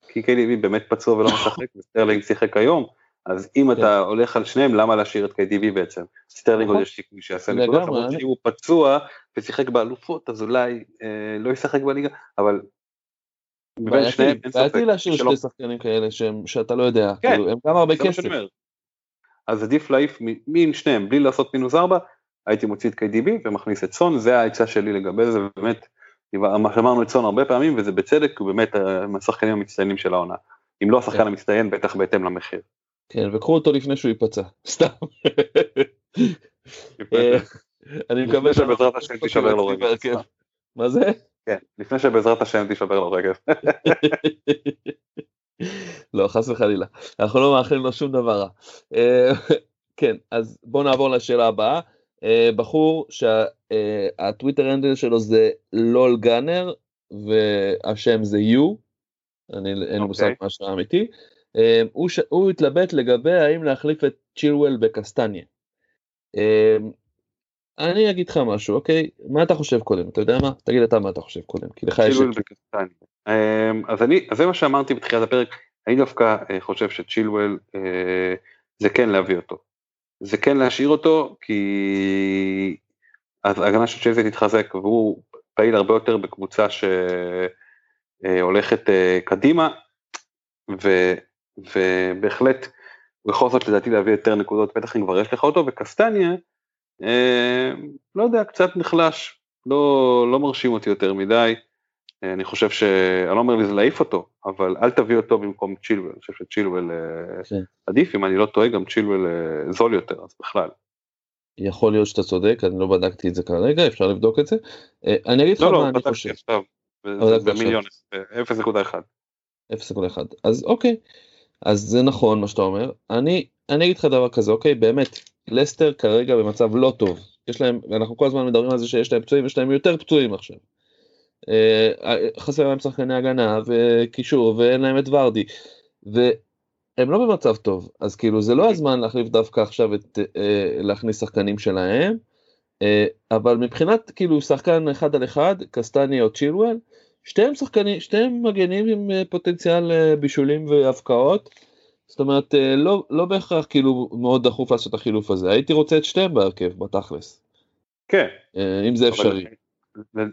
כי KDB באמת פצוע ולא משחק, וסטרלינג שיחק היום, אז אם אתה כן. הולך על שניהם, למה להשאיר את KDB בעצם? סטרלינג עוד נכון. יש סיכוי שיעשה נקודות, למרות שאם הוא פצוע ושיחק באלופות, אז אולי אה, לא ישחק בליגה, אבל בין שניהם אין ספק. בעייתי להשאיר שני שחקנים כאלה שאתה לא יודע, כן, כאילו, הם גם הרבה כסף. אז עדיף להעיף מין שניהם, בלי לעשות מינוס ארבע, הייתי מוציא את KDB ומכניס את סון, זה העצה שלי לגבי זה, באמת, מה שאמרנו את סון הרבה פעמים, וזה בצדק, הוא באמת מהשחקנים המצטיינים של העונה. אם לא השחקן המצטיין, בטח בהתאם למחיר. כן, וקחו אותו לפני שהוא ייפצע, סתם. אה, אני מקווה שבעזרת השם תישבר לו רגל. מה זה? כן, לפני שבעזרת השם תישבר לו רגל. לא, חס וחלילה. אנחנו לא מאחלים לו שום דבר רע. אה, כן, אז בואו נעבור לשאלה הבאה. אה, בחור שהטוויטר הנדל שלו זה לול גאנר, והשם זה יו, אני אין לי מושג אוקיי. מה השם האמיתי. הוא התלבט לגבי האם להחליף את צ'ילואל בקסטניה. אני אגיד לך משהו, אוקיי? מה אתה חושב קודם? אתה יודע מה? תגיד אתה מה אתה חושב קודם, כי לך יש... אמ, אז אני, אז זה מה שאמרתי בתחילת הפרק, אני דווקא אה, חושב שצ'ילואל אה, זה כן להביא אותו. זה כן להשאיר אותו, כי ההגנה של צ'ייזי תתחזק, והוא פעיל הרבה יותר בקבוצה שהולכת אה, קדימה, ו, ובהחלט הוא יכול לעשות לדעתי להביא יותר נקודות, בטח אם כבר יש לך אותו, וקסטניה, אה, לא יודע, קצת נחלש, לא, לא מרשים אותי יותר מדי. אה, אני חושב ש... אני לא אומר לזה להעיף אותו, אבל אל תביא אותו במקום צ'ילואל, אני חושב שצ'ילואל אה, כן. עדיף, אם אני לא טועה, גם צ'ילואל אה, זול יותר, אז בכלל. יכול להיות שאתה צודק, אני לא בדקתי את זה כרגע, אפשר לבדוק את זה. אני אגיד לך לא, לא מה לא, אני חושב. לא, לא, בדקתי עכשיו, במיליון, 0.1. 0.1, אז אוקיי. אז זה נכון מה שאתה אומר. אני, אני אגיד לך דבר כזה, אוקיי? באמת, לסטר כרגע במצב לא טוב. יש להם, ואנחנו כל הזמן מדברים על זה שיש להם פצועים, יש להם יותר פצועים עכשיו. חסר להם שחקני הגנה וקישור ואין להם את ורדי. והם לא במצב טוב, אז כאילו זה לא הזמן להחליף דווקא עכשיו את, אה, להכניס שחקנים שלהם. אה, אבל מבחינת כאילו שחקן אחד על אחד, קסטני או צ'ילואל, שתיהם שחקנים, שתיהם מגנים עם אה, פוטנציאל בישולים והבקעות. זאת אומרת, לא, לא בהכרח כאילו מאוד דחוף לעשות את החילוף הזה. הייתי רוצה את שתיהם בהרכב, בתכלס. כן. אם זה אפשרי.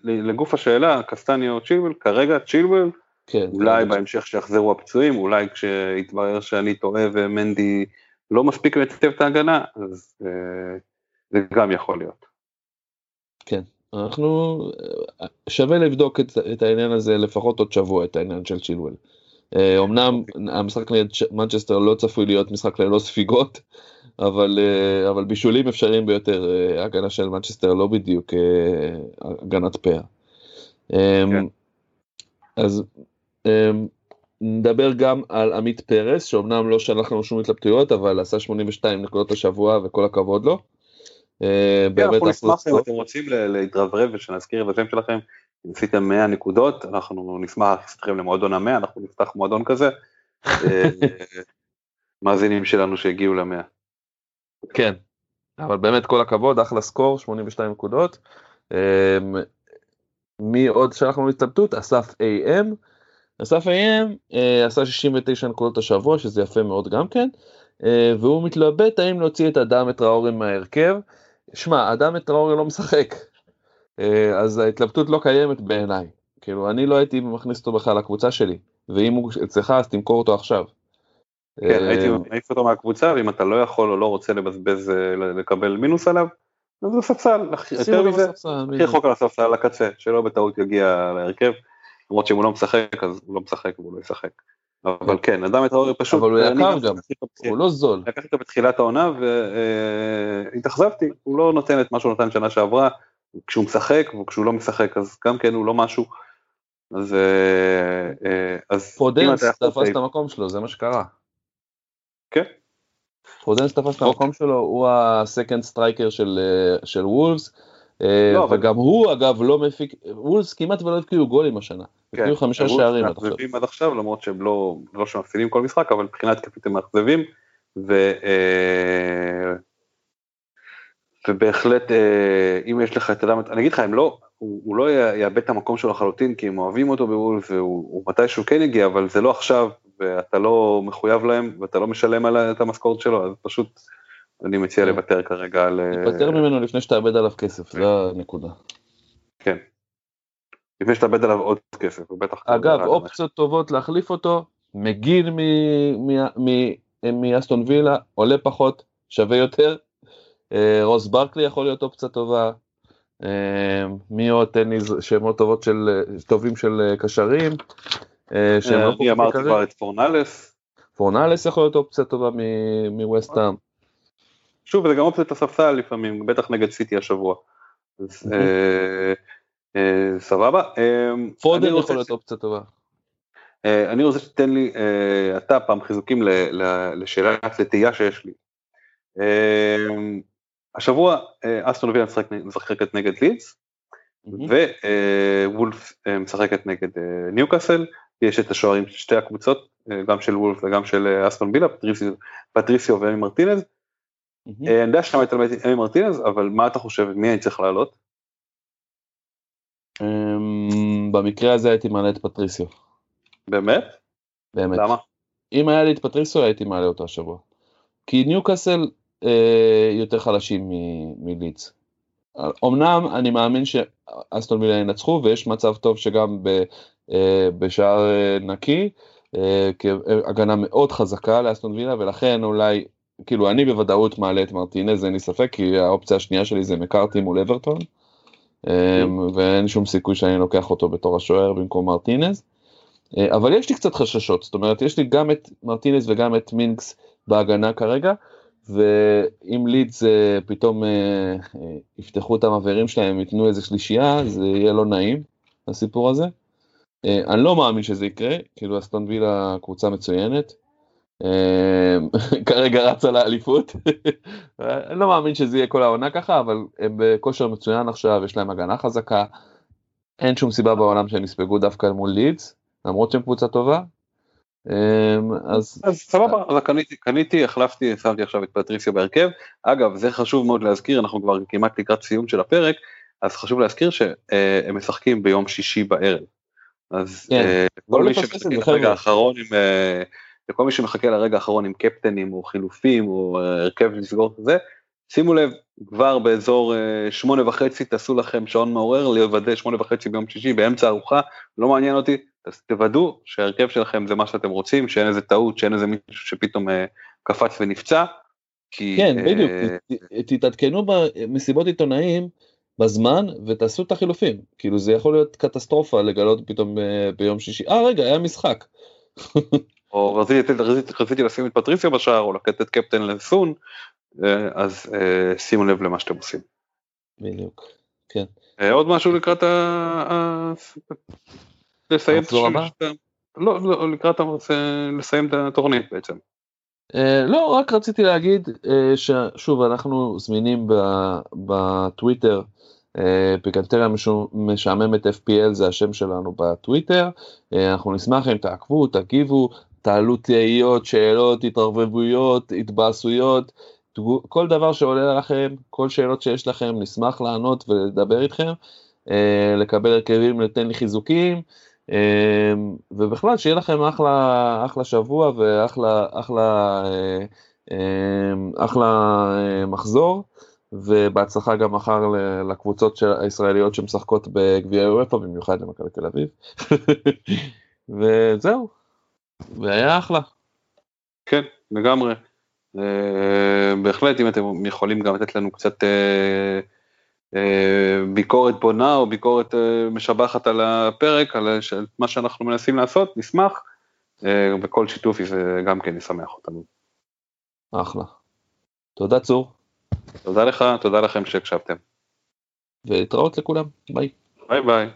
לגוף השאלה, קסטניה או צ'ילבל, כרגע צ'ילבל, כן, אולי בהמשך שיחזרו הפצועים, אולי כשיתברר שאני טועה ומנדי לא מספיק מטפטף את ההגנה, אז זה גם יכול להיות. כן, אנחנו, שווה לבדוק את, את העניין הזה לפחות עוד שבוע, את העניין של צ'ילואל. אמנם אוקיי. המשחק נגד מנצ'סטר לא צפוי להיות משחק ללא ספיגות, אבל, אה, אבל בישולים אפשריים ביותר, אה, הגנה של מנצ'סטר לא בדיוק אה, הגנת פאה. כן. אז נדבר גם על עמית פרס, שאומנם לא שלח לנו שום התלבטויות, אבל עשה 82 נקודות השבוע וכל הכבוד לו. כן, אנחנו נשמח אם אתם רוצים להתרברב ושנזכיר את השם שלכם, אם עשיתם 100 נקודות, אנחנו נשמח להכניס למועדון המאה, אנחנו נפתח מועדון כזה. מאזינים שלנו שהגיעו למאה. כן, אבל באמת כל הכבוד, אחלה סקור, 82 נקודות. אה, מי עוד שלחנו להתלבטות? אסף AM. אסף AM עשה 69 נקודות השבוע, שזה יפה מאוד גם כן, והוא מתלבט האם להוציא את אדם את ראורן מההרכב. שמע, אדם את טראורי לא משחק, אה, אז ההתלבטות לא קיימת בעיניי. כאילו, אני לא הייתי מכניס אותו בכלל לקבוצה שלי, ואם הוא אצלך אז תמכור אותו עכשיו. כן, הייתי אה, מעיף אותו מהקבוצה, ואם אתה לא יכול או לא רוצה לבזבז, אה, לקבל מינוס עליו, אז זה ספסל, יותר מזה, הכי רחוק על הספסל לקצה, שלא בטעות יגיע להרכב, למרות שאם הוא לא משחק, אז הוא לא משחק והוא לא ישחק. אבל כן, אדם את האורי פשוט, אבל הוא יקר גם, הוא לא זול. לקחתי אותו בתחילת העונה והתאכזבתי, הוא לא נותן את מה שהוא נתן שנה שעברה, כשהוא משחק וכשהוא לא משחק אז גם כן הוא לא משהו. אז אה, אה, פודנס תפס את המקום שלו, זה מה שקרה. כן. פודנס תפס את המקום שלו, הוא ה second striker של וולפס. אה, לא, וגם הוא אגב לא מפיק, וולבס כמעט ולא הבקיעו גולים השנה, כן, הבקיעו חמישה שערים עד עכשיו. עד עכשיו למרות שהם לא, לא שמפסידים כל משחק אבל מבחינת התקפית הם מאכזבים ו, אה, ובהחלט אה, אם יש לך את אדם, אני אגיד לך הם לא, הוא, הוא לא יאבד את המקום שלו לחלוטין כי הם אוהבים אותו בוולס והוא מתישהו כן יגיע אבל זה לא עכשיו ואתה לא מחויב להם ואתה לא משלם על את המשכורת שלו אז פשוט אני מציע כן. לוותר כרגע על... לוותר אה, ממנו לפני שתאבד עליו כסף, זו הנקודה. כן. לפני שתאבד עליו עוד כסף, הוא בטח... אגב, אופציות טובות להחליף אותו, מגיל מאסטון וילה, עולה פחות, שווה יותר. אה, רוס ברקלי יכול להיות אופציה טובה. אה, מי עוד? תן לי שמות טובות של, טובים של קשרים. שהם לא אני אמרתי כבר את פורנלס. פורנלס יכול להיות אופציה טובה מווסטהאם. שוב, זה גם אופציית הספסל לפעמים, בטח נגד סיטי השבוע. סבבה. פודן יכול להיות אופציה טובה. אני רוצה שתיתן לי אתה פעם חיזוקים לשאלת לתהייה שיש לי. השבוע אה, אסטון וילה משחקת נגד לידס, ווולף אה, משחקת נגד אה, ניוקאסל, יש את השוערים של שתי הקבוצות, גם של וולף וגם של אסטון וילה, פטריסיו ואמי מרטינז. אני יודע שאתה מת על אמי מרטינז, אבל מה אתה חושב, מי אני צריך לעלות? אמ, במקרה הזה הייתי מעלה את פטריסיו. באמת? באמת. למה? אם היה לי את פטריסיו הייתי מעלה אותו השבוע. כי ניוקאסל אה, יותר חלשים מלידס. אמנם אני מאמין שאסטון וילה ינצחו ויש מצב טוב שגם אה, בשער אה, נקי, הגנה מאוד חזקה לאסטון וילה ולכן אולי, כאילו אני בוודאות מעלה את מרטינז אין לי ספק כי האופציה השנייה שלי זה מקארטי מול אברטון ואין שום סיכוי שאני לוקח אותו בתור השוער במקום מרטינז. אבל יש לי קצת חששות, זאת אומרת יש לי גם את מרטינז וגם את מינקס בהגנה כרגע, ואם לידס אה, פתאום אה, אה, יפתחו את המעברים שלהם, ייתנו איזה שלישייה, זה יהיה לא נעים, הסיפור הזה. אני לא מאמין שזה יקרה, כאילו אסטון וילה קבוצה מצוינת. כרגע רצה לאליפות. אני לא מאמין שזה יהיה כל העונה ככה, אבל הם בכושר מצוין עכשיו, יש להם הגנה חזקה. אין שום סיבה בעולם שהם יספגו דווקא מול לידס, למרות שהם קבוצה טובה, אמ, אז סבבה, אז קניתי, קניתי, החלפתי, שמתי עכשיו את פטריסיו בהרכב. אגב, זה חשוב מאוד להזכיר, אנחנו כבר כמעט לקראת סיום של הפרק, אז חשוב להזכיר שהם משחקים ביום שישי בערב. אז כן, אה, כל מי שמחכה לרגע האחרון עם, אה, מי שמחכה לרגע האחרון עם קפטנים או חילופים או אה, הרכב לסגור את זה, שימו לב, כבר באזור שמונה וחצי תעשו לכם שעון מעורר, לוודא שמונה וחצי ביום שישי באמצע ארוחה, לא מעניין אותי, אז תוודאו שההרכב שלכם זה מה שאתם רוצים, שאין איזה טעות, שאין איזה מישהו שפתאום קפץ ונפצע. כי, כן, בדיוק, תתעדכנו במסיבות עיתונאים בזמן ותעשו את החילופים, כאילו זה יכול להיות קטסטרופה לגלות פתאום אה, ביום שישי, אה רגע, היה משחק. או רציתי, רציתי, רציתי לשים את פטריסיה בשער או את קפטן לסון, אה, אז אה, שימו לב למה שאתם עושים. בדיוק, כן. עוד משהו לקראת ה... לסיים את הבא? לא, לא, לקראת לסיים את התוכנית בעצם. Uh, לא, רק רציתי להגיד uh, ששוב, אנחנו זמינים בטוויטר, uh, פיקנטריה משעממת FPL זה השם שלנו בטוויטר, אנחנו נשמח אם תעקבו, תגיבו, תעלו תהיות, שאלות, התערבבויות, התבאסויות, כל דבר שעולה לכם, כל שאלות שיש לכם, נשמח לענות ולדבר איתכם, לקבל הרכבים, לתן לי חיזוקים. אמ, ובכלל שיהיה לכם אחלה, אחלה שבוע ואחלה אחלה, אה, אמ, אחלה אה, מחזור ובהצלחה גם מחר לקבוצות הישראליות שמשחקות בגביע אירופה במיוחד למכבי תל אביב וזהו והיה אחלה. כן לגמרי. אה, בהחלט אם אתם יכולים גם לתת לנו קצת ביקורת בונה או ביקורת אה, משבחת על הפרק, על מה שאנחנו מנסים לעשות, נשמח, אה, וכל שיתוף זה גם כן ישמח אותנו. אחלה. תודה צור. תודה לך, תודה לכם שהקשבתם. ולהתראות לכולם, ביי. ביי ביי.